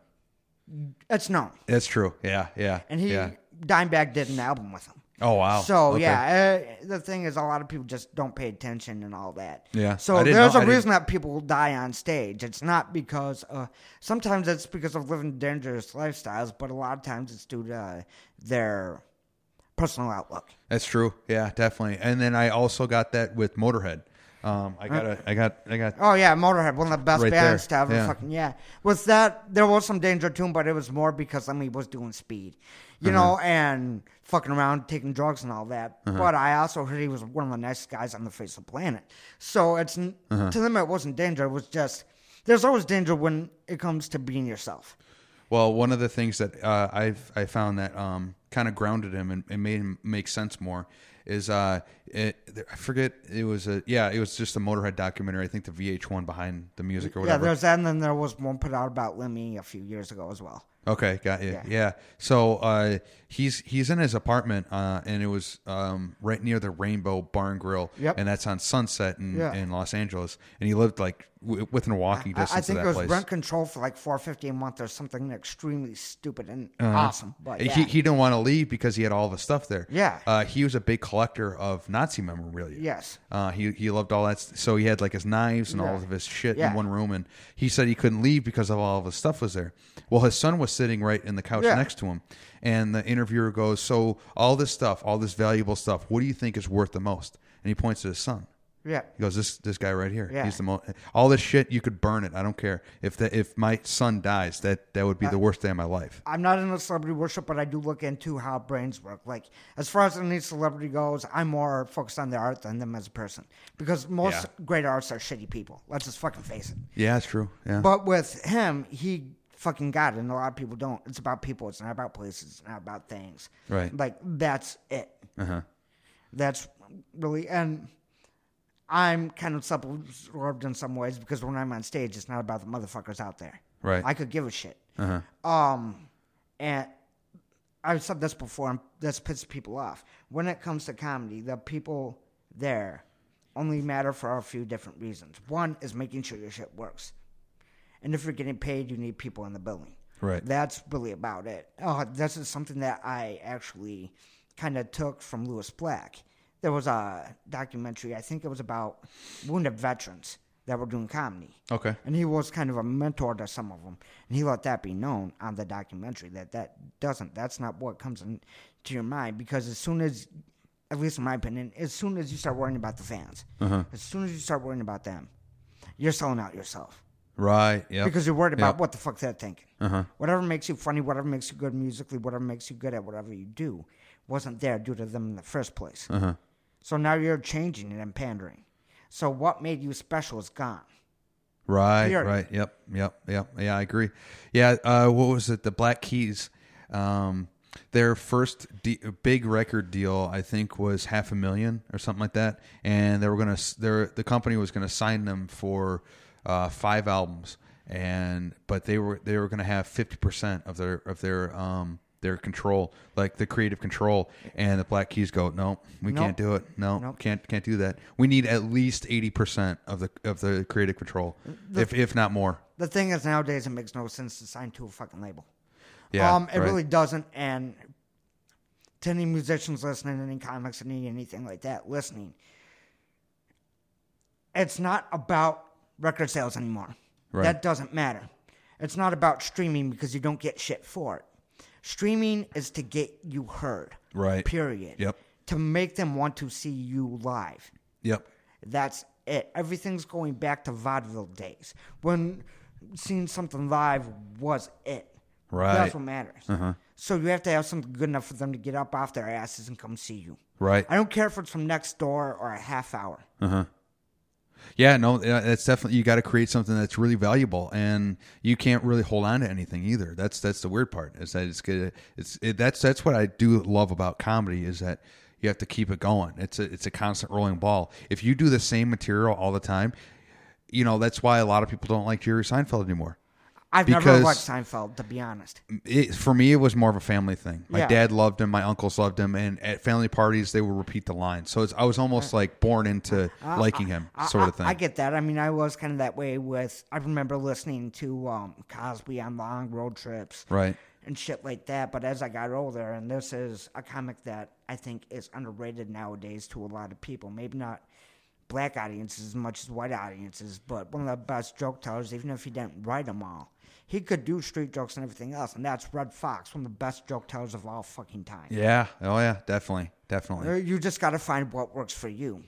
It's known. That's true. Yeah, yeah. And he, yeah. Dimebag did an album with him. Oh wow. So Okay. yeah, uh, the thing is, a lot of people just don't pay attention and all that. Yeah, So there's know- a reason that people die on stage. It's not because. Uh, sometimes it's because of living dangerous lifestyles, but a lot of times it's due to uh, their personal outlook. That's true. Yeah, definitely. And then I also got that with Motorhead. Um, I got a, I got, I got. Oh yeah, Motorhead, one of the best Right bands there, to ever yeah. fucking yeah. With that, there was some danger to him, but it was more because I mean, he was doing speed, you Uh-huh. know, and fucking around, taking drugs and all that. But I also heard he was one of the nicest guys on the face of the planet. So it's Uh-huh. to them, it wasn't danger. It was just there's always danger when it comes to being yourself. Well, one of the things that uh, I've I found that um, kind of grounded him and, and made him make sense more is uh, it, I forget it was a yeah it was just a Motorhead documentary. I think the VH1 behind the music or whatever. Yeah, there's that, and then there was one put out about Lemmy a few years ago as well. Okay, got you. Yeah. Yeah. So uh, he's he's in his apartment, uh, and it was um, right near the Rainbow Bar and Grill, Yep. and that's on Sunset in, Yeah. in Los Angeles. And he lived like w- within a walking distance I think of it was place. rent control for like four fifty a month or something extremely stupid and awesome. But yeah. Uh-huh. He he didn't want to leave because he had all the stuff there. Yeah. Uh, he was a big collector of Nazi memorabilia. Yes. Uh, he he loved all that. So he had like his knives and all of his shit in one room, and he said he couldn't leave because of all of his stuff was there. Well, his son was sitting right in the couch Yeah. next to him, and the interviewer goes, "So all this stuff, all this valuable stuff, what do you think is worth the most?" And he points to his son. yeah. He goes, "This this guy right here. Yeah. He's the most. All this shit, you could burn it. I don't care if the, if my son dies. That that would be uh, the worst day of my life." I'm not into celebrity worship, but I do look into how brains work. Like, as far as any celebrity goes, I'm more focused on their art than them as a person. Because most Yeah. great artists are shitty people. Let's just fucking face it. Yeah, that's true. Yeah. But with him, he fucking God, and a lot of people don't. It's about people. It's not about places. It's not about things. Right. Like, that's it. Uh huh. That's really, and I'm kind of self-absorbed in some ways because when I'm on stage, it's not about the motherfuckers out there. Right. I could give a shit. Uh huh. Um, and I've said this before, and this pisses people off. When it comes to comedy, the people there only matter for a few different reasons. One is making sure your shit works. And if you're getting paid, you need people in the building. Right. That's really about it. Oh, this is something that I actually kind of took from Lewis Black. There was a documentary, I think it was about wounded veterans that were doing comedy. Okay. And he was kind of a mentor to some of them. And he let that be known on the documentary that that doesn't, that's not what comes into your mind. Because as soon as, at least in my opinion, as soon as you start worrying about the fans, Uh-huh. as soon as you start worrying about them, you're selling out yourself. Right. Yeah. Because you're worried about Yep. what the fuck they're thinking. Uh-huh. Whatever makes you funny, whatever makes you good musically, whatever makes you good at whatever you do, wasn't there due to them in the first place. Uh-huh. So now you're changing it and pandering. So what made you special is gone. Right, Period. right. Yep, yep, yep. Yeah, I agree. Yeah, uh, what was it? The Black Keys. Um, their first de- big record deal, I think, was half a million or something like that, and they were gonna. Their the company was gonna sign them for uh, five albums, and but they were they were gonna have fifty percent of their of their um their control, like the creative control, and the Black Keys go, no, we Nope. can't do it. No, Nope. can't can't do that. We need at least eighty percent of the of the creative control, if if not more. The thing is, nowadays it makes no sense to sign to a fucking label. Yeah, um, it right. really doesn't. And to any musicians listening, any comics, any anything like that listening, it's not about record sales anymore. Right. That doesn't matter. It's not about streaming because you don't get shit for it. Streaming is to get you heard. Right. Period. Yep. To make them want to see you live. Yep. That's it. Everything's going back to vaudeville days when seeing something live was it. Right. That's what matters. Uh-huh. So you have to have something good enough for them to get up off their asses and come see you. Right. I don't care if it's from next door or a half hour. Uh-huh. Yeah, no, that's definitely you got to create something that's really valuable, and you can't really hold on to anything either. That's that's the weird part is that it's good. It's it, that's that's what I do love about comedy is that you have to keep it going. It's a it's a constant rolling ball. If you do the same material all the time, you know that's why a lot of people don't like Jerry Seinfeld anymore. I've never liked Seinfeld, to be honest. it, for me, it was more of a family thing. My Yeah. dad loved him, my uncles loved him, and at family parties they would repeat the line. So it's, I was almost like born into uh, uh, uh, liking him, I- sort of thing. I, get that. I mean, I was kind of that way with. I remember listening to um, Cosby on long road trips right. and shit like that. But as I got older, and this is a comic that I think is underrated nowadays to a lot of people. Maybe not black audiences as much as white audiences, but one of the best joke tellers, even if he didn't write them all. He could do street jokes and everything else, and that's Redd Foxx, one of the best joke tellers of all fucking time. Yeah. Oh yeah. Definitely. Definitely. Uh, You just got to find what works for you.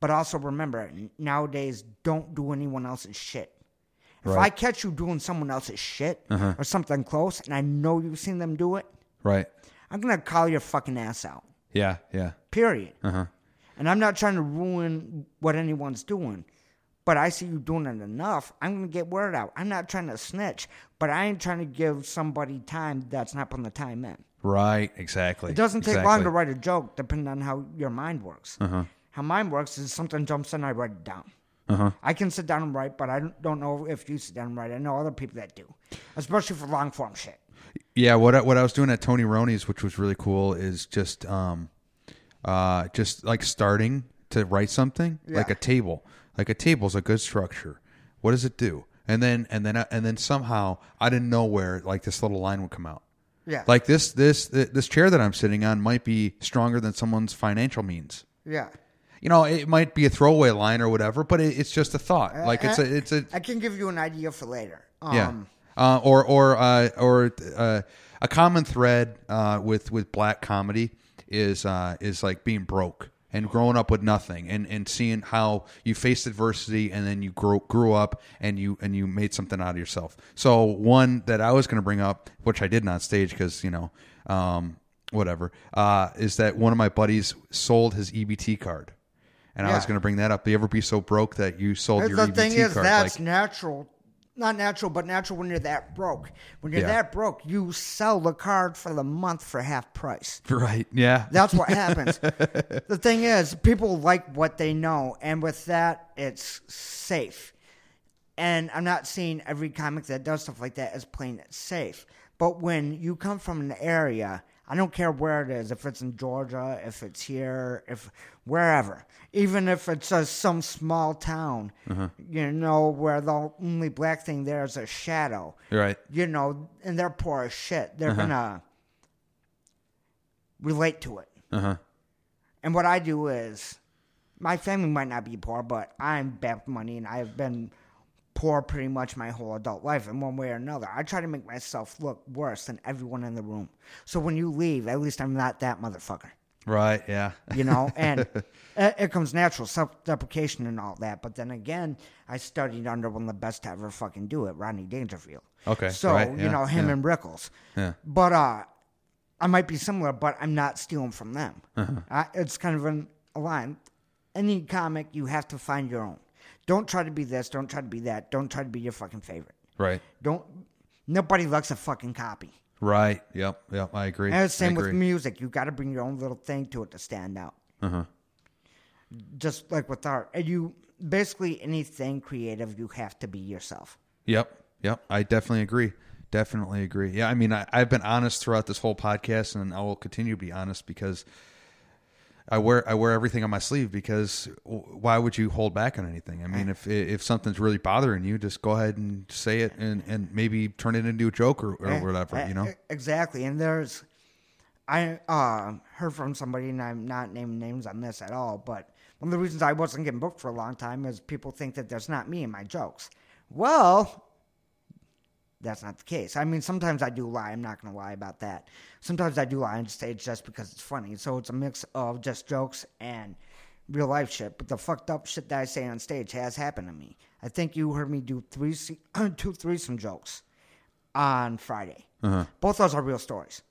But also remember, nowadays, don't do anyone else's shit. If I catch you doing someone else's shit or something close, and I know you've seen them do it, Right. I'm gonna call your fucking ass out. Yeah. Yeah. Period. Uh huh. And I'm not trying to ruin what anyone's doing, but I see you doing it enough. I'm gonna get word out. I'm not trying to snitch, but I ain't trying to give somebody time that's not putting the time in. Right. Exactly. It doesn't take exactly. long to write a joke, depending on how your mind works. Uh-huh. How mine works is something jumps in, I write it down. Uh-huh. I can sit down and write, but I don't- know if you sit down and write. I know other people that do, especially for long form shit. Yeah, what I, what I was doing at Tony Roney's, which was really cool, is just um, uh, just like starting to write something like a table. Like a table's a good structure. What does it do? And then and then and then somehow out of nowhere, like this little line would come out. Yeah. Like this this this chair that I'm sitting on might be stronger than someone's financial means. Yeah. You know, it might be a throwaway line or whatever, but it, it's just a thought. Like it's a it's a I can give you an idea for later. Um, yeah. Uh, or or uh, or uh, a common thread uh, with with black comedy is uh, is like being broke and growing up with nothing and, and seeing how you faced adversity and then you grew grew up and you and you made something out of yourself. So one that I was going to bring up, which I did not stage because you know um, whatever, uh, is that one of my buddies sold his EBT card. And I was going to bring that up. Do you ever be so broke that you sold your the EBT thing is, card? that's like, natural. Not natural, but natural when you're that broke. When you're Yeah. that broke, you sell the card for the month for half price. right? Yeah, That's what happens. the thing is, people like what they know, and with that, it's safe. And I'm not seeing every comic that does stuff like that as playing it safe. But when you come from an area, I don't care where it is, if it's in Georgia, if it's here, if wherever, even if it's uh, some small town, you know, where the only black thing there is a shadow right. you know, and they're poor as shit. They're gonna relate to it. Uh huh. And what I do is, my family might not be poor, but I'm back money, and I've been poor pretty much my whole adult life in one way or another. I try to make myself look worse than everyone in the room. So when you leave, at least I'm not that motherfucker. Right. Yeah. You know, and it, it comes natural, self deprecation and all that. But then again, I studied under one of the best to ever fucking do it, Rodney Dangerfield. Okay, So, right, you know, him yeah. and Rickles. Yeah. But uh, I might be similar, but I'm not stealing from them. Uh-huh. I, it's kind of an, a line. Any comic, you have to find your own. Don't try to be this. Don't try to be that. Don't try to be your fucking favorite. Right. Don't. Nobody likes a fucking copy. Right. Yep. Yep. I agree. And the same I with music. You got to bring your own little thing to it to stand out. Uh-huh. Just like with art, and you basically anything creative, you have to be yourself. Yep. Yep. I definitely agree. Definitely agree. Yeah. I mean, I, I've been honest throughout this whole podcast, and I will continue to be honest because I wear I wear everything on my sleeve. Because why would you hold back on anything? I mean, if if something's really bothering you, just go ahead and say it, and, and maybe turn it into a joke or, or whatever. You know. exactly. And there's, I uh, heard from somebody, and I'm not naming names on this at all, but one of the reasons I wasn't getting booked for a long time is people think that there's not me in my jokes. Well, that's not the case. I mean, sometimes I do lie. I'm not going to lie about that. Sometimes I do lie on stage just because it's funny. So it's a mix of just jokes and real life shit. But the fucked up shit that I say on stage has happened to me. I think you heard me do three, two threesome jokes on Friday. Uh-huh. Both those are real stories.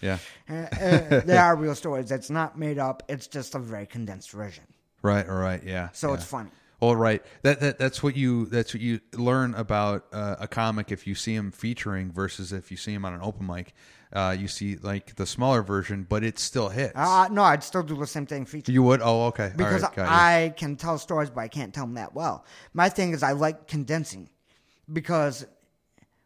Yeah. Uh, uh, they are real stories. It's not made up. It's just a very condensed version. Right. All right. Yeah. So yeah. it's funny. Well, right. That, that that's what you that's what you learn about uh, a comic if you see him featuring versus if you see him on an open mic. Uh, you see like the smaller version, but it still hits. Uh, no, I'd still do the same thing feature. you would? Oh, okay. Because right. I can tell stories, but I can't tell them that well. My thing is I like condensing because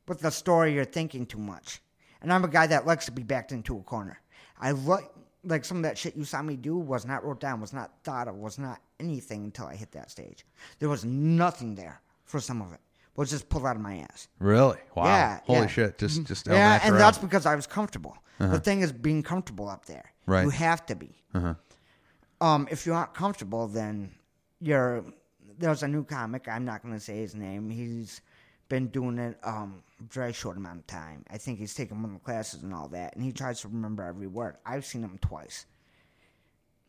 with the story you're thinking too much. And I'm a guy that likes to be backed into a corner. I like like some of that shit you saw me do was not wrote down, was not thought of, was not anything until I hit that stage. There was nothing there for some of it. It was just pulled out of my ass. Really? Wow. Yeah, Holy yeah. shit. Just mm-hmm. just El yeah, and that's because I was comfortable. The uh-huh. thing is being comfortable up there. Right. You have to be. Uh-huh. Um, if you're not comfortable, then you're. There's a new comic. I'm not going to say his name. He's been doing it um very short amount of time. I think he's taken one of the classes and all that, and he tries to remember every word. I've seen him twice.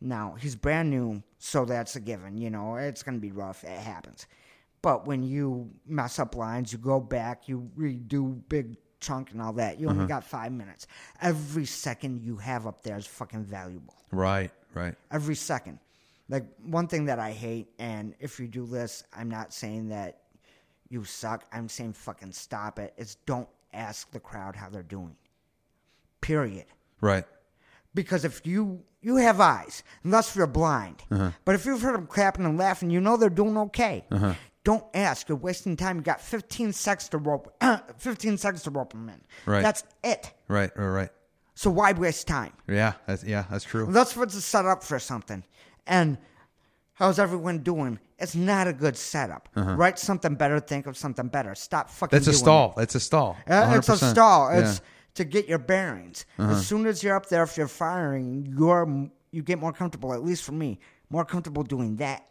Now he's brand new, so that's a given. You know, it's going to be rough. It happens. But when you mess up lines, you go back, you redo big chunk and all that. You only got five minutes. Every second you have up there is fucking valuable. right, right. Every second. Like one thing that I hate, and if you do this, I'm not saying that you suck. I'm saying fucking stop it. Is don't ask the crowd how they're doing. Period Right. because if you you have eyes, unless you're blind, uh-huh. but if you've heard them clapping and laughing, you know they're doing okay. Uh-huh. Don't ask. You're wasting time. You got 15 seconds to rope. 15 seconds to rope them in. Right. That's it. Right, right, right. So why waste time? Yeah, that's yeah, that's true. Unless it's a setup for something. And how's everyone doing? It's not a good setup. Write something better. Think of something better. Stop fucking. That's a stall. That's a stall. Uh, it's a 100%. stall. Yeah. Uh-huh. It's to get your bearings. As soon as you're up there, if you're firing, you're you get more comfortable. At least for me, more comfortable doing that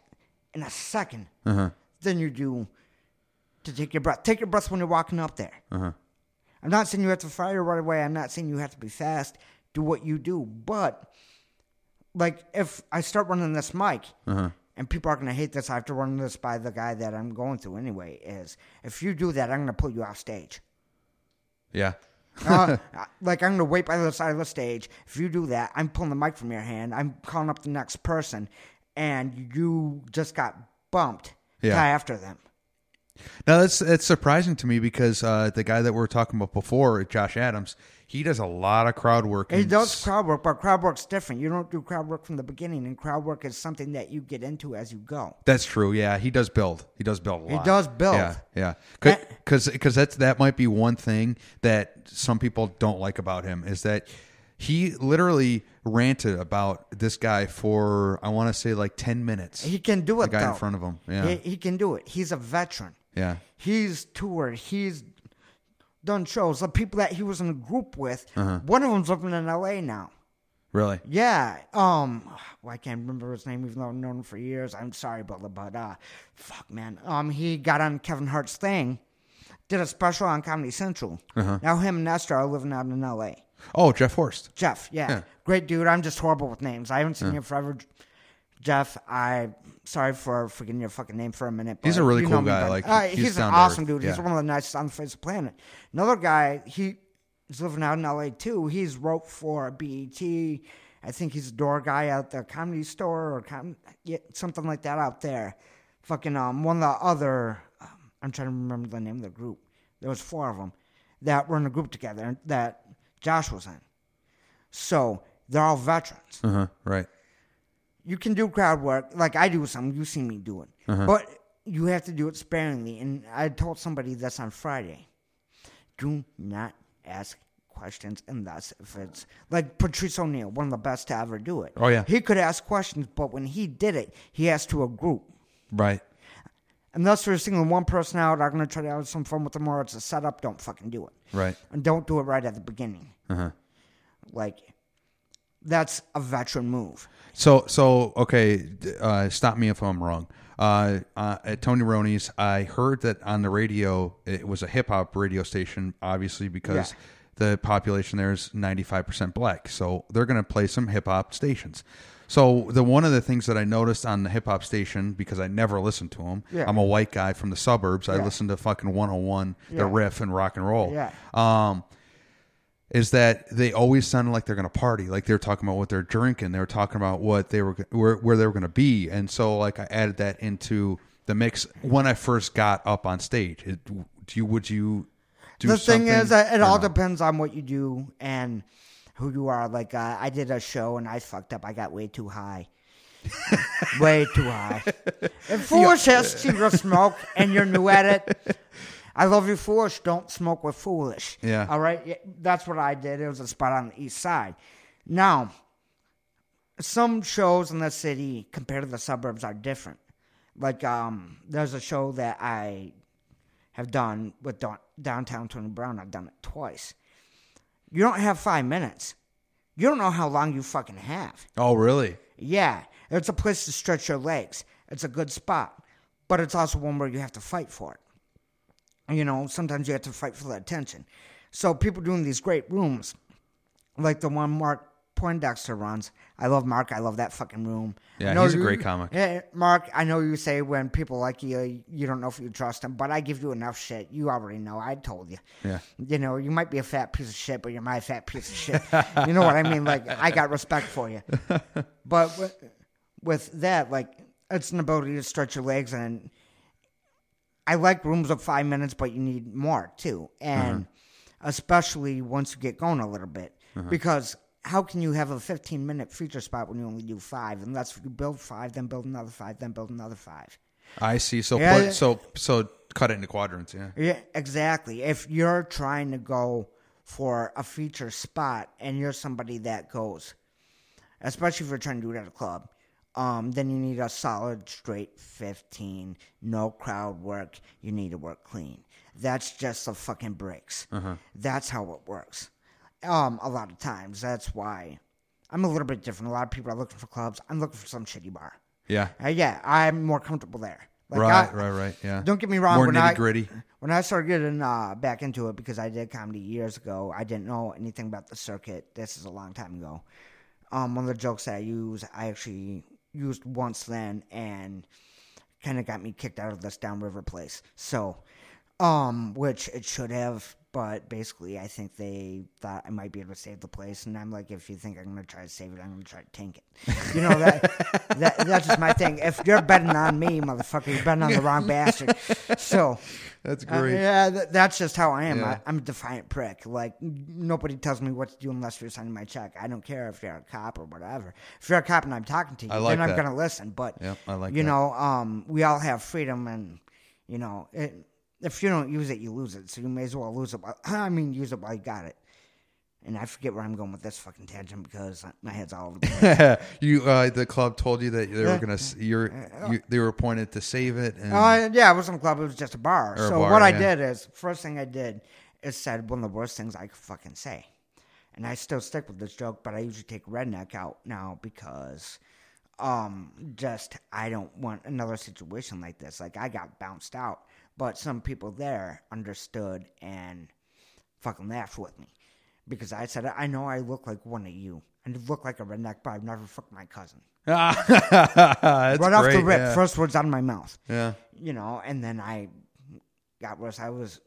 in a 2nd Uh-huh. than you do to take your breath. Take your breath when you're walking up there. Uh-huh. I'm not saying you have to fire right away. I'm not saying you have to be fast. Do what you do, but like if I start running this mic. Uh-huh. And people are going to hate this. I have to run this by the guy that I'm going to anyway. Is if you do that, I'm going to pull you off stage. Yeah. Uh, like I'm gonna wait by the side of the stage. If you do that, I'm pulling the mic from your hand. I'm calling up the next person, and you just got bumped. Yeah. Guy after them. Now that's it's surprising to me because uh, the guy that we were talking about before, Josh Adams, he does a lot of crowd work. He does crowd work, but crowd work's different. You don't do crowd work from the beginning, and crowd work is something that you get into as you go. That's true. Yeah, he does build. He does build a He does build. Yeah, yeah. Because because that's that might be one thing that some people don't like about him is that he literally ranted about this guy for I want to say like ten minutes. He can do it. the guy in front of him. Yeah, He, he can do it. He's a veteran. yeah, He's toured. He's done shows. The people that he was in a group with, Uh-huh. one of them's living in L.A. now. really. Yeah. Um. Well, I can't remember his name, even though I've known him for years. I'm sorry, Butler, but uh, fuck, man. Um, he got on Kevin Hart's thing, did a special on Comedy Central. Uh-huh. Now him and Nestor are living out in L.A. Oh, Jeff Horst. Jeff, yeah, Yeah. great dude. I'm just horrible with names. I haven't seen him forever. Jeff, I sorry for forgetting your fucking name for a minute. He's but a really you cool know guy, like, Uh, he's he's, an awesome dude. He's Yeah. one of the nicest on the face of the planet. Another guy, he is living out in L.A. too. He's wrote for BET. I think he's a door guy at the comedy store or com- yeah, something like that out there. Fucking um, one of the other. Um, I'm trying to remember the name of the group. There was four of them that were in a group together that Josh was in. So they're all veterans. Uh huh. Right. You can do crowd work like I do some. You see me do it, but you have to do it sparingly. And I told somebody this on Friday. Do not ask questions unless if it's like Patrice O'Neal, one of the best to ever do it. Oh, yeah. he could ask questions, but when he did it, he asked to a group. Right. Unless you're singling one person out, I'm gonna try to have some fun with them, or it's a setup. Don't fucking do it. Right. and don't do it right at the beginning. Uh-huh. Like that's a veteran move. So so okay, uh, stop me if I'm wrong. Uh, uh, at Tony Roney's, I heard that on the radio it was a hip hop radio station, obviously because Yeah. the population there is 95 percent black. So they're going to play some hip hop stations. So the one of the things that I noticed on the hip hop station because I never listened to them. Yeah. I'm a white guy from the suburbs. I Yeah. listen to fucking 101, Yeah. the riff and rock and roll. Yeah. Um, is that they always sounded like they're going to party, like they were talking about what they're drinking, they were talking about what they were where, where they were going to be, and so like I added that into the mix when I first got up on stage. It, do you would you do the thing is, uh, it all not? depends on what you do and who you are. Like uh, I did a show and I fucked up. I got way too high. way too high. If foolish has cigarette smoke and you're new at it, I love you, foolish. Don't smoke with foolish. Yeah. All right. Yeah, That's what I did. It was a spot on the east side. Now, some shows in the city compared to the suburbs are different. Like, um, there's a show that I have done with Don- downtown Tony Brown. I've done it twice. You don't have five minutes. You don't know how long you fucking have. Oh, really? Yeah, it's a place to stretch your legs. It's a good spot, but it's also one where you have to fight for it. You know, sometimes you have to fight for the attention. So people doing these great rooms, like the one Mark Poindexter runs. I love Mark. I love that fucking room. Yeah, he's a you- great comic. Yeah, Mark. I know you say when people like you, you don't know if you trust them, but I give you enough shit. You already know. I told you. Yeah. You know, you might be a fat piece of shit, but you're my fat piece of shit. you know what I mean? Like, I got respect for you. But with, with that, like, it's an ability to stretch your legs, and I like rooms of five minutes, but you need more too, and uh-huh. especially once you get going a little bit, uh-huh. because how can you have a 15 minute feature spot when you only do five? Unless you build five, then build another five, then build another five. I see. So Yeah, put, so so cut it into quadrants. Yeah. Yeah, exactly. If you're trying to go for a feature spot and you're somebody that goes, especially if you're trying to do it at a club, um, then you need a solid straight 15, no crowd work. You need to work clean. That's just the fucking breaks. That's how it works. Um, a lot of times. That's why I'm a little bit different. A lot of people are looking for clubs. I'm looking for some shitty bar. Yeah. Uh, yeah, I'm more comfortable there. Like, right. I- right. Right. Yeah. Don't get me wrong. More when I- nitty gritty. when I started getting uh, back into it because I did comedy years ago, I didn't know anything about the circuit. This is a long time ago. Um, one of the jokes that I use, I actually used once then, and kind of got me kicked out of this downriver place. So, um, which it should have, but basically, I think they thought I might be able to save the place, and I'm like, if you think I'm going to try to save it, I'm going to try to tank it. You know that, that that's just my thing. If you're betting on me, motherfucker, you're betting on the wrong bastard. So. That's Uh, great. yeah, th- that's just how I am. Yeah. I, I'm a defiant prick. Like nobody tells me what to do unless you're signing my check. I don't care if you're a cop or whatever. If you're a cop and I'm talking to you, like then I'm that. gonna listen. But Yep, I like you that. know, um, we all have freedom, and you know, it, if you don't use it, you lose it. So you may as well lose it. While, I mean, use it while you got it. And I forget where I'm going with this fucking tangent because my head's all over the place. you uh, the club told you that they were gonna you're you, they were appointed to save it and Uh, yeah, it wasn't a club. It was just a bar. Or a so bar, what I did is, first thing I did is said one of the worst things I could fucking say. And I still stick with this joke, but I usually take redneck out now because um just I don't want another situation like this. Like I got bounced out, but some people there understood and fucking laughed with me. Because I said, I know I look like one of you. And look like a redneck, but I've never fucked my cousin. Right off the great, rip, yeah. first words out of my mouth yeah you know, and then I got worse. I was,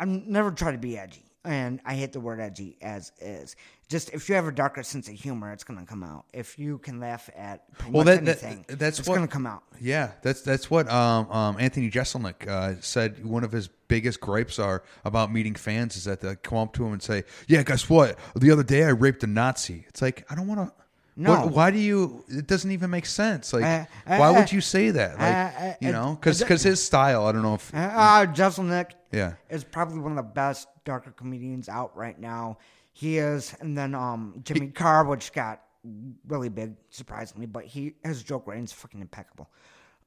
I'm never trying to be edgy, and I hate the word edgy as is. Just if you have a darker sense of humor, it's gonna come out. If you can laugh at Well, that- that- that's it's what- gonna come out. Yeah, that's that's what um, um, Anthony Jeselnik uh, said. One of his biggest gripes are about meeting fans is that they come up to him and say, "Yeah, guess what? The other day I raped a Nazi." It's like I don't want to. No. why do you? It doesn't even make sense. Like, Uh, uh, why would you say that? Like, uh, you know, because uh, his style. I don't know if. Uh, Jeselnik Yeah. is probably one of the best darker comedians out right now. He is, and then um, Jimmy Carr, which got really big, surprisingly, but he his joke writing's fucking impeccable.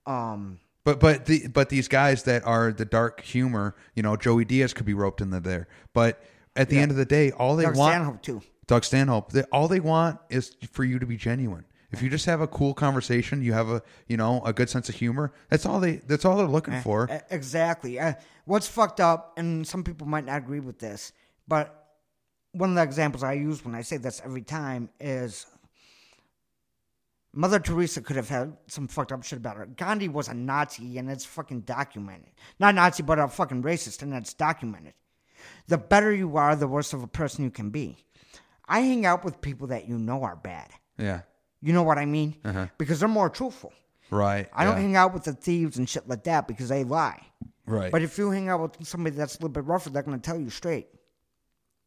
Um, But but the but these guys that are the dark humor, you know, Joey Diaz could be roped into there. But at the end of the day, all they Doug want Stanhope too. Doug Stanhope. They, all they want is for you to be genuine. If you just have a cool conversation, you have a you know a good sense of humor. That's all they. That's all they're looking for. E- Exactly. Uh, what's fucked up, and some people might not agree with this, but one of the examples I use when I say this every time is Mother Teresa could have had some fucked up shit about her. Gandhi was a Nazi, and it's fucking documented. Not Nazi, but a fucking racist, and it's documented. The better you are, the worse of a person you can be. I hang out with people that you know are bad. Yeah. You know what I mean? Uh-huh. Because they're more truthful. Right. I don't hang out with the thieves and shit like that because they lie. Right. But if you hang out with somebody that's a little bit rougher, they're going to tell you straight.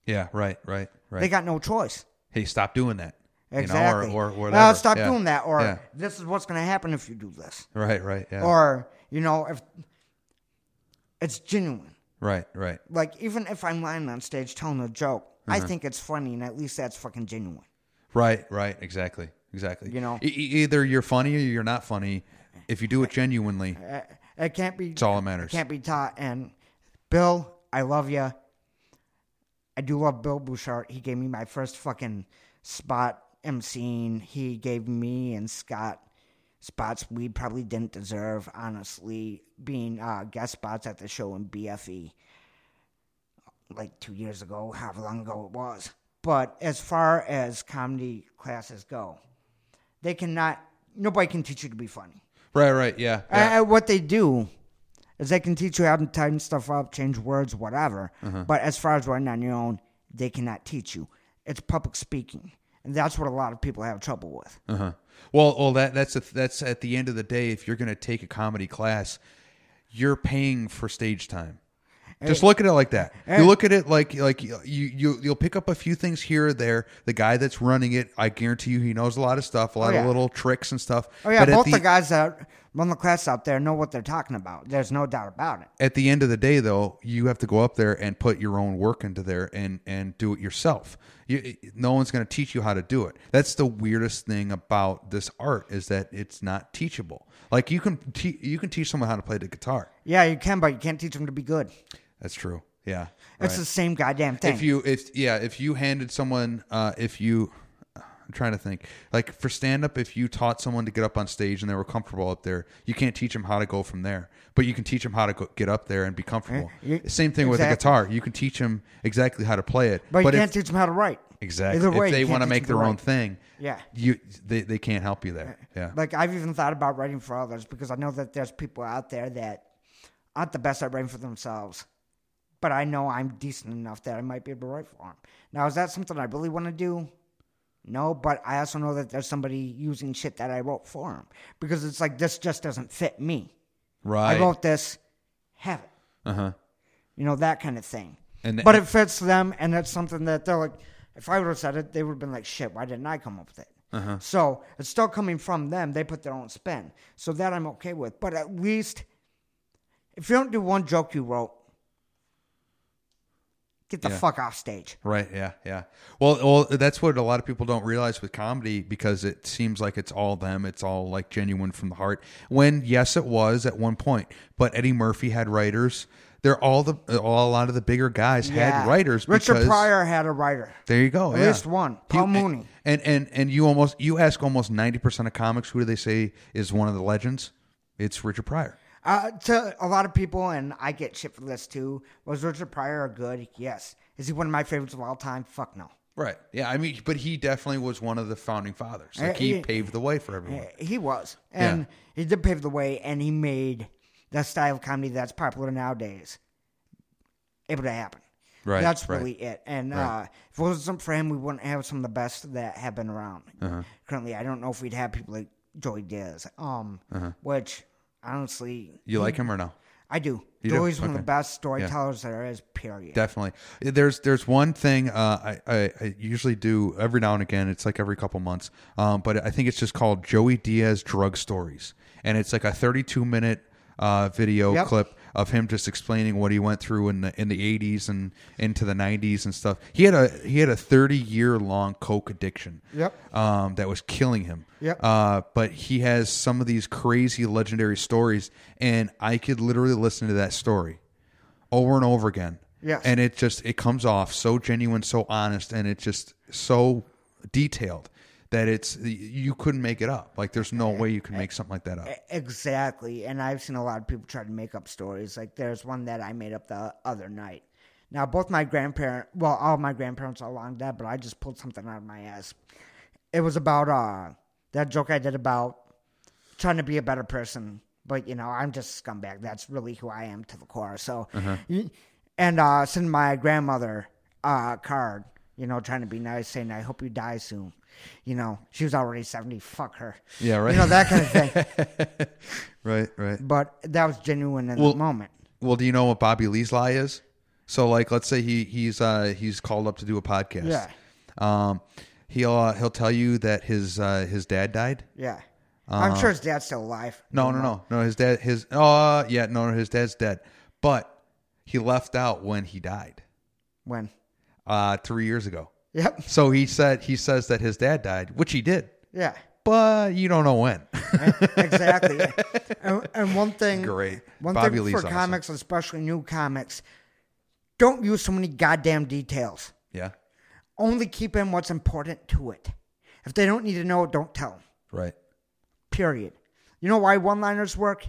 yeah. Right. Right. Right. They got no choice. hey, stop doing that. Exactly. You know, or, or whatever. Well, stop Yeah. doing that. Or Yeah. this is what's going to happen if you do this. Right. Right. Yeah. Or, you know, if It's genuine. Right, right. Like even if I'm lying on stage telling a joke, I think it's funny, and at least that's fucking genuine. Right, right, exactly, exactly. You know? E- e- either you're funny or you're not funny. If you do it genuinely, Uh, It can't be. it's all that matters. It can't be taught. And Bill, I love you. I do love Bill Bouchard. He gave me my first fucking spot emceeing. He gave me and Scott spots we probably didn't deserve, honestly, being uh, guest spots at the show in BFE like two years ago, however long ago it was. But as far as comedy classes go, they cannot, nobody can teach you to be funny. Right, right, yeah. yeah. Uh, what they do is they can teach you how to tighten stuff up, change words, whatever. Uh-huh. But as far as writing on your own, they cannot teach you. It's public speaking, and that's what a lot of people have trouble with. Uh-huh. Well, well, that that's a, that's at the end of the day. If you're going to take a comedy class, you're paying for stage time. Just look at it like that. You look at it like like you you you'll pick up a few things here or there. The guy that's running it, I guarantee you, he knows a lot of stuff, a oh, lot yeah. of little tricks and stuff. Oh yeah, But both the, guys that run the class out there know what they're talking about. There's no doubt about it. at the end of the day though you have to go up there and put your own work into there and and do it yourself you, no one's going to teach you how to do it that's the weirdest thing about this art is that it's not teachable like you can te- you can teach someone how to play the guitar Yeah, you can, but you can't teach them to be good. That's true yeah It's right. the same goddamn thing. if you if yeah if you handed someone uh if you I'm trying to think. Like for stand up, if you taught someone to get up on stage and they were comfortable up there, you can't teach them how to go from there. But you can teach them how to go, get up there and be comfortable. you- Same thing with a guitar. You can teach them exactly how to play it. but, you if- can't teach them how to write. exactly Either way, if they want to make their own write. thing, Yeah. you they, they can't help you there. Yeah. Like I've even thought about writing for others because I know that there's people out there that aren't the best at writing for themselves. But I know I'm decent enough that I might be able to write for them. Now, is that something I really want to do? No, but I also know that there's somebody using shit that I wrote for them because it's like this just doesn't fit me. right. I wrote this, have it. uh huh. You know that kind of thing. And but it fits them, and it's something that they're like. If I would have said it, they would have been like, "Shit, why didn't I come up with it?" Uh-huh. So it's still coming from them. They put their own spin, so that I'm okay with. But at least, if you don't do one joke you wrote, get the Yeah. fuck off stage. Right. Yeah. Yeah. Well, well, that's what a lot of people don't realize with comedy because it seems like it's all them. It's all like genuine from the heart. When yes, it was at one point, but Eddie Murphy had writers. They're all the all a lot of the bigger guys Yeah. had writers. Richard because, Pryor had a writer. There you go. At yeah. least one. Paul You- Mooney. And and and you almost you ask almost ninety percent of comics who do they say is one of the legends? It's Richard Pryor. Uh, to a lot of people, and I get shit for this too. Was Richard Pryor good? Yes. Is he one of my favorites of all time? Fuck no. Right. Yeah. I mean, but he definitely was one of the founding fathers. Like he he- paved the way for everyone. Uh, He was, and he did pave the way, and he made the style of comedy that's popular nowadays able to happen. Right, That's right. really it. And uh, if it wasn't for him, we wouldn't have some of the best that have been around. Uh-huh. Currently, I don't know if we'd have people like Joey Diaz, um, which honestly. You like him or no? I do. You do? Joey's one of the best storytellers there is. Period. Definitely. There's there's one thing uh, I, I I usually do every now and again. It's like every couple months, um, but I think it's just called Joey Diaz Drug Stories, and it's like a 32 minute uh, video Yep. clip of him just explaining what he went through in the in the 80s and into the 90s and stuff. He had a he had a 30 year long coke addiction. Yep. Um, that was killing him. Yep. Uh, but he has some of these crazy legendary stories, and I could literally listen to that story over and over again. Yes. And it just it comes off so genuine, so honest, and it's just so detailed that it's you couldn't make it up. Like there's no way you can make something like that up. Exactly. And I've seen a lot of people try to make up stories. Like there's one that I made up the other night. Now both my grandparents well, all my grandparents are long dead, but I just pulled something out of my ass. It was about uh that joke I did about trying to be a better person. But you know, I'm just a scumbag. That's really who I am to the core. So y- and uh send my grandmother uh, a card, you know, trying to be nice, saying I hope you die soon. You know, she was already seventy, fuck her. Yeah, right. You know, that kind of thing. Right, right. but that was genuine in Well- the moment. Well, do you know what Bobby Lee's lie is? So, like, let's say he he's uh, he's called up to do a podcast. Yeah. Um, he'll uh, he'll tell you that his uh, his dad died. Yeah. I'm sure his dad's still alive. No, no, no, no. His dad, his uh, yeah, no, his dad's dead. but he left out when he died When? uh, three years ago. Yep. So he said he says that his dad died, which he did, Yeah. but you don't know when. exactly. and, and one thing, Great. One Bobby thing Lee's for awesome. comics, especially new comics, don't use so many goddamn details. yeah, Only keep in what's important to it. If they don't need to know don't tell them. right. Period. You know why one-liners work?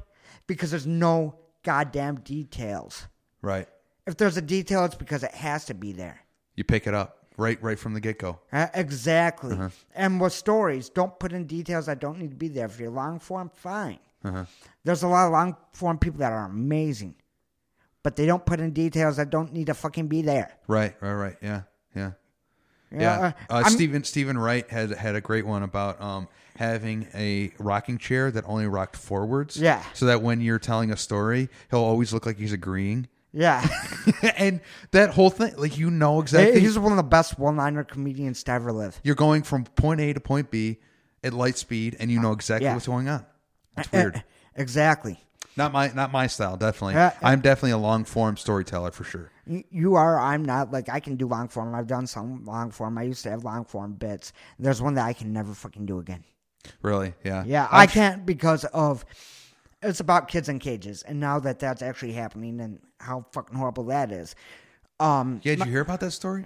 Because there's no goddamn details. Right. If there's a detail, it's because it has to be there. You pick it up right right from the get go. Uh, exactly. Uh-huh. And with stories, don't put in details that don't need to be there. If you're long form, fine. Uh-huh. There's a lot of long form people that are amazing, but they don't put in details that don't need to fucking be there. Right, right, right. Yeah, yeah. You Yeah, know, uh, Steven Steven Wright had had a great one about um, having a rocking chair that only rocked forwards. Yeah. so that when you're telling a story, he'll always look like he's agreeing. Yeah. and that whole thing, like you know exactly, He's one of the best one liner comedians to ever live. you're going from point A to point B at light speed, and you know exactly Yeah. what's going on. It's Eh, weird. Exactly. Not my not my style. Definitely, Uh, I'm definitely a long form storyteller for sure. You are. I'm not. Like I can do long form. I've done some long form. I used to have long form bits. There's one that I can never fucking do again. Really, yeah, Yeah, I'm I can't because of it's about kids in cages, and now that that's actually happening, and how fucking horrible that is. Um, Yeah, did you hear about that story?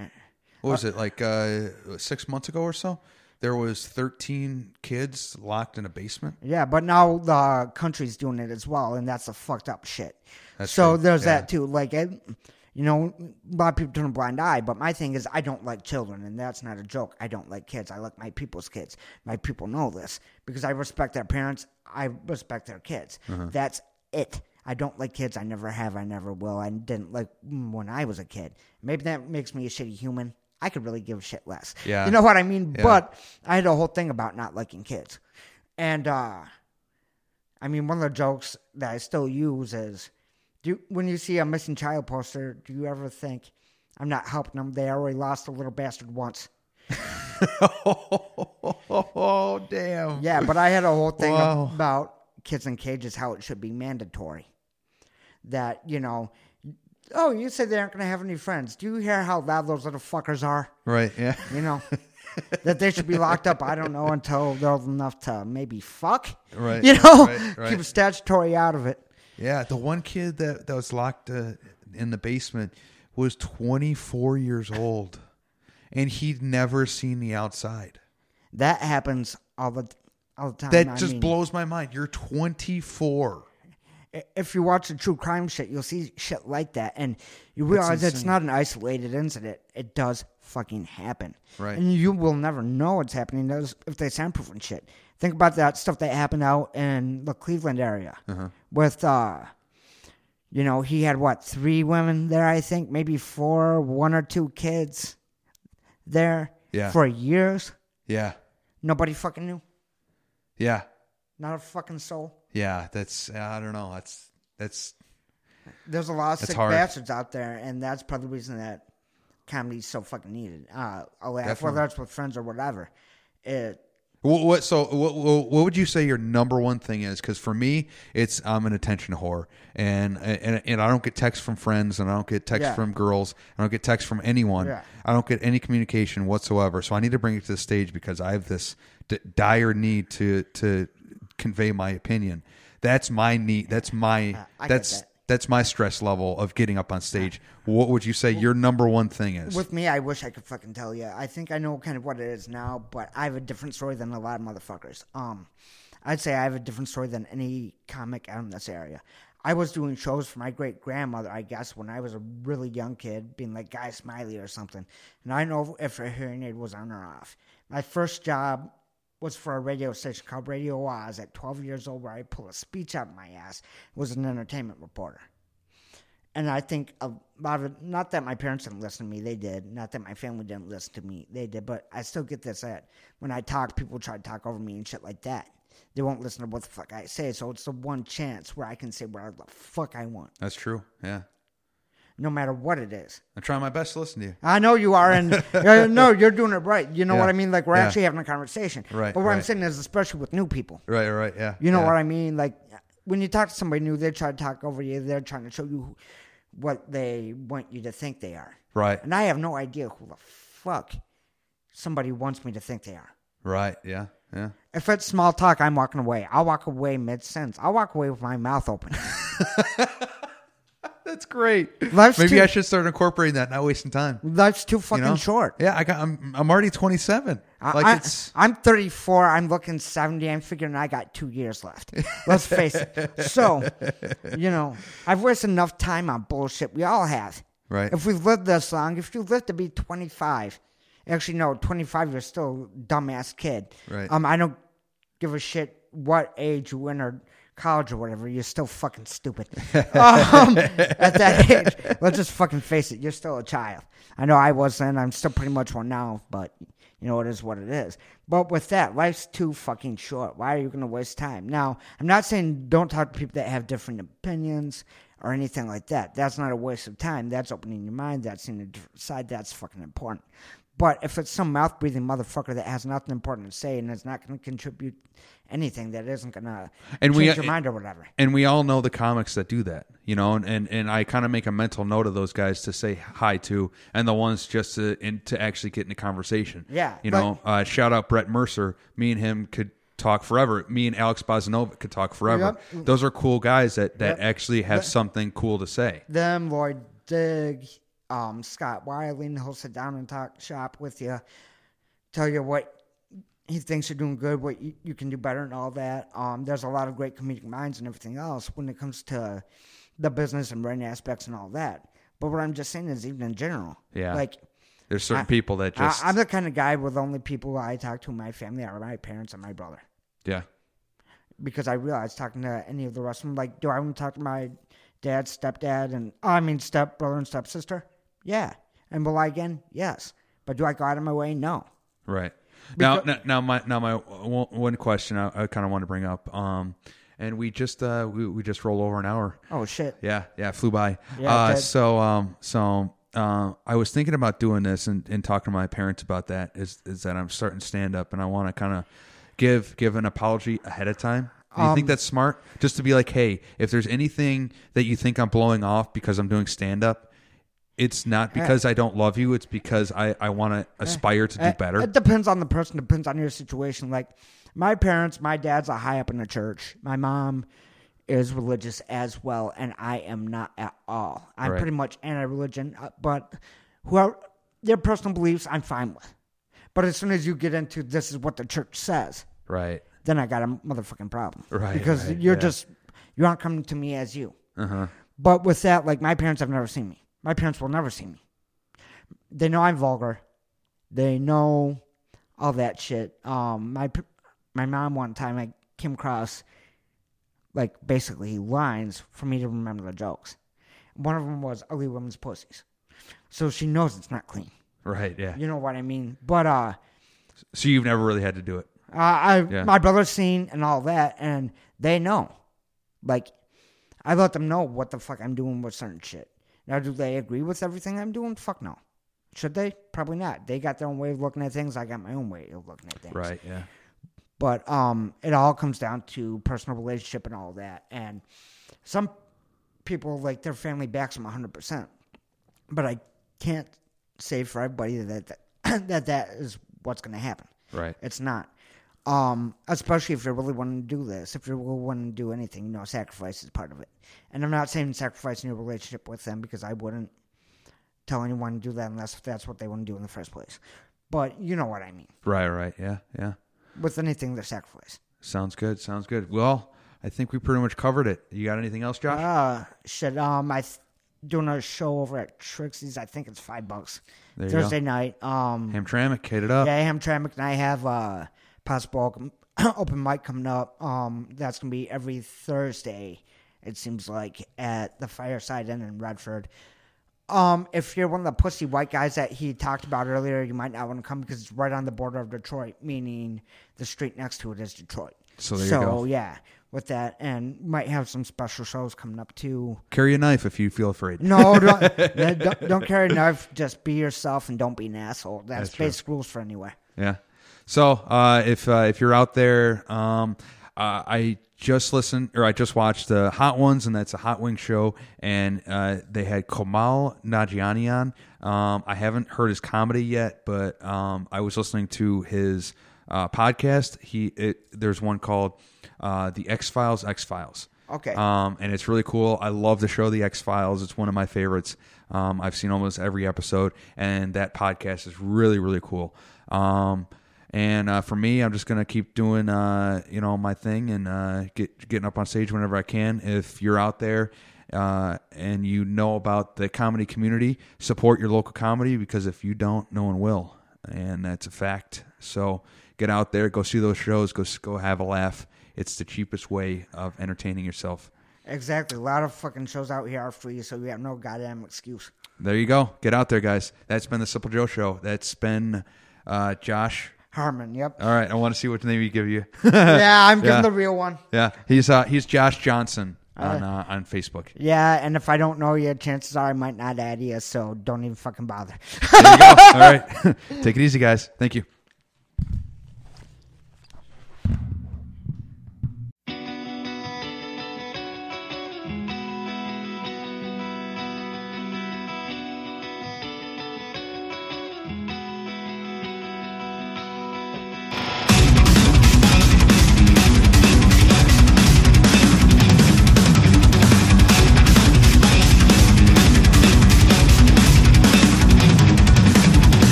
What was it like uh, six months ago or so? There was thirteen kids locked in a basement. yeah, but now the country's doing it as well, and that's the fucked up shit. That's so true, there's yeah. that too. Like, it, you know, a lot of people turn a blind eye, but my thing is, I don't like children, and that's not a joke. I don't like kids. I like my people's kids. My people know this because I respect their parents. I respect their kids. Uh-huh. That's it. I don't like kids. I never have. I never will. I didn't like when I was a kid. Maybe that makes me a shitty human. I could really give a shit less. Yeah. You know what I mean? Yeah. But I had a whole thing about not liking kids. And uh I mean one of the jokes that I still use is do you, when you see a missing child poster, do you ever think I'm not helping them? They already lost a little bastard once. Oh damn! Yeah, but I had a whole thing Wow. about kids in cages, how it should be mandatory. That, you know, oh, you said they aren't going to have any friends. Do you hear how loud those little fuckers are? Right? Yeah. You know, that they should be locked up, I don't know, until they're old enough to maybe fuck. Right, You know, right, right. keep a statutory out of it. Yeah. The one kid that that was locked uh, in the basement was 24 years old, and he'd never seen the outside. That happens all the all the time. That I just mean, blows my mind. You're 24. if you watch the true crime shit, you'll see shit like that, and you realize it's not an isolated incident. It does fucking happen, Right. And you will never know what's happening if they soundproof and shit. Think about that stuff that happened out in the Cleveland area Uh-huh. with, uh, you know, he had what three women there, I think, maybe four, one or two kids there Yeah. for years. Yeah. Nobody fucking knew, Yeah. not a fucking soul. Yeah. That's I don't know. That's that's There's a lot of sick hard. bastards out there, and that's probably the reason that comedy's so fucking needed. Uh, laugh, whether it's with friends or whatever. It, What, what so what, what would you say your number one thing is? Because for me, it's I'm an attention whore, and and and I don't get texts from friends, and I don't get texts Yeah. from girls, I don't get texts from anyone. Yeah. I don't get any communication whatsoever. So I need to bring it to the stage because I have this d- dire need to to convey my opinion. That's my need. That's my I get that's that. That's my stress level of getting up on stage. What would you say your number one thing is? with me, I wish I could fucking tell you. I think I know kind of what it is now, but I have a different story than a lot of motherfuckers. Um, I'd say I have a different story than any comic out in this area. I was doing shows for my great grandmother, I guess, when I was a really young kid, being like Guy Smiley or something. And I know if her hearing aid was on or off. My first job was for a radio station called Radio Oz at 12 years old, where I pulled a speech out of my ass. Was an entertainment reporter. And I think a lot of not that my parents didn't listen to me, they did. Not that my family didn't listen to me, they did. But I still get this that when I talk, people try to talk over me and shit like that. They won't listen to what the fuck I say. So it's the one chance where I can say whatever the fuck I want, that's true. Yeah, no matter what it is. I'm trying my best to listen to you. I know you are, and uh, no, you're doing it right. You know Yeah. what I mean? Like we're Yeah. actually having a conversation. Right, But what I'm saying is, especially with new people, Right, right, yeah. you know yeah. what I mean? Like when you talk to somebody new, they try to talk over you. They're trying to show you what they want you to think they are. Right. And I have no idea who the fuck somebody wants me to think they are. Right. Yeah. Yeah. If it's small talk, I'm walking away. I'll walk away mid sentence. I'll walk away with my mouth open. That's great. Life's Maybe too- I should start incorporating that. Not wasting time. Life's too You fucking know? short. Yeah. I got. I'm. I'm already 27. Like I, it's. I'm 34. I'm looking 70. I'm figuring I got two years left. Let's face it. So, you know, I've wasted enough time on bullshit. We all have. Right. If we've lived this long, if you live to be 25, actually, no, 25, you're still a dumbass kid. Right. Um, I don't give a shit what age you enter college or whatever. You're still fucking stupid. um, at that age, let's just fucking face it. You're still a child. I know I was then. I'm still pretty much one now, but you know it is what it is. But with that, life's too fucking short. Why are you going to waste time? Now, I'm not saying don't talk to people that have different opinions or anything like that. That's not a waste of time. That's opening your mind. That's seeing a different side. That's fucking important. But if it's some mouth breathing motherfucker that has nothing important to say and is not going to contribute anything, that isn't going to change we- your mind or whatever. and we all know the comics that do that, you know, and, and, and I kind of make a mental note of those guys to say hi to, and the ones just to in, to actually get in a conversation. Yeah, you but- know, uh, shout out Brett Mercer. Me and him could talk forever. Me and Alex Bozanovic could talk forever. Yep. Those are cool guys that that Yep. actually have something cool to say. them, Lloyd Digg, um, Scott Wiley, and he'll sit down and talk shop with you, tell you what he thinks you're doing good, what you, you can do better, and all that. Um, there's a lot of great comedic minds and everything else when it comes to the business and brand aspects and all that. But what I'm just saying is, even in general, Yeah. like There's certain I- people that just I, I'm the kind of guy with only people I talk to in my family are my parents and my brother. yeah because I realize talking to any of the rest of them, like, do I want to talk to my dad, stepdad, and I mean step brother and stepsister? Yeah. And will I again? Yes. But do I go out of my way? No. Right. Now, Because- now, now, my now my one question I, I kind of want to bring up. Um, and we just uh we, we just rolled over an hour. Oh shit. Yeah, yeah, flew by. Yeah, uh, so um, so uh, I was thinking about doing this and, and talking to my parents about that. Is is that I'm starting stand up and I want to kind of give give an apology ahead of time. Do you Um, think that's smart? Just to be like, hey, if there's anything that you think I'm blowing off because I'm doing stand up, it's not because I don't love you. It's because I I want to aspire to do It- better. It depends on the person. Depends on your situation. Like my parents, my dad's a high up in the church. My mom is religious as well, and I am not at all. I'm Right. pretty much anti-religion, uh, but whoever their personal beliefs, I'm fine with. But as soon as you get into this is what the church says, right. then I got a motherfucking problem. Right, Because right, you're yeah. just you aren't coming to me as you. Uh huh. But with that, like my parents have never seen me. My parents will never see me. They know I'm vulgar. They know all that shit. Um, my my mom one time I came across like basically lines for me to remember the jokes. One of them was ugly women's pussies, so she knows it's not clean. Right. Yeah. You know what I mean? But uh, So you've never really had to do it. Uh, I Yeah. my brother's seen and all that, and they know. Like, I let them know what the fuck I'm doing with certain shit. Now, do they agree with everything I'm doing? Fuck no. Should they? Probably not. They got their own way of looking at things. I got my own way of looking at things. Right. Yeah. But um, it all comes down to personal relationship and all that. And some people like their family backs them 100. percent But I can't say for everybody that that that, that is what's going to happen. Right. It's not. Um, especially if you're really wanting to do this. If you're really wanting to do anything, you know, sacrifice is part of it. And I'm not saying sacrificing your relationship with them because I wouldn't tell anyone to do that unless that's what they want to do in the first place. But you know what I mean. Right. Right. Yeah. Yeah. With anything, there's sacrifice. Sounds good. Sounds good. Well, I think we pretty much covered it. You got anything else, Josh? Uh, shit. Um, I th- doing a show over at Trixie's. I think it's five bucks There you Thursday night. Um, Hamtramck, hit it up. Yeah, Hamtramck and I have a possible open- open mic coming up. Um, that's gonna be every Thursday. It seems like at the Fireside Inn in Redford. Um, if you're one of the pussy white guys that he talked about earlier, you might not want to come because it's right on the border of Detroit, meaning the street next to it is Detroit. So there you so go. yeah, with that, and might have some special shows coming up too. Carry a knife if you feel afraid. No, don't, don't, don't carry a knife. Just be yourself and don't be an asshole. That's, That's true. basic rules for anywhere. Yeah. So uh, if uh, if you're out there, um, uh, I just listened or I just watched the Hot Ones, and that's a Hot Wing show, and uh, they had Kumail Nanjiani on. Um, I haven't heard his comedy yet, but um, I was listening to his uh, podcast. He it, there's one called uh, the X Files X Files. Okay. Um, and it's really cool. I love the show, The X Files. It's one of my favorites. Um, I've seen almost every episode, and that podcast is really, really cool. Um, and uh, for me, I'm just gonna keep doing, uh, you know, my thing and uh, get getting up on stage whenever I can. If you're out there uh, and you know about the comedy community, support your local comedy because if you don't, no one will, and that's a fact. So get out there, go see those shows, go go have a laugh. It's the cheapest way of entertaining yourself. Exactly. A lot of fucking shows out here are free, so you have no goddamn excuse. There you go. Get out there, guys. That's been the Simple Joe Show. That's been uh, Josh. Harmon, yep. All right, I want to see what name you give you. yeah, I'm giving Yeah. the real one. yeah, he's uh, he's Josh Johnson on uh, on Facebook. Yeah, and if I don't know you, chances are I might not add you, so don't even fucking bother. There you go. All right, take it easy, guys. Thank you.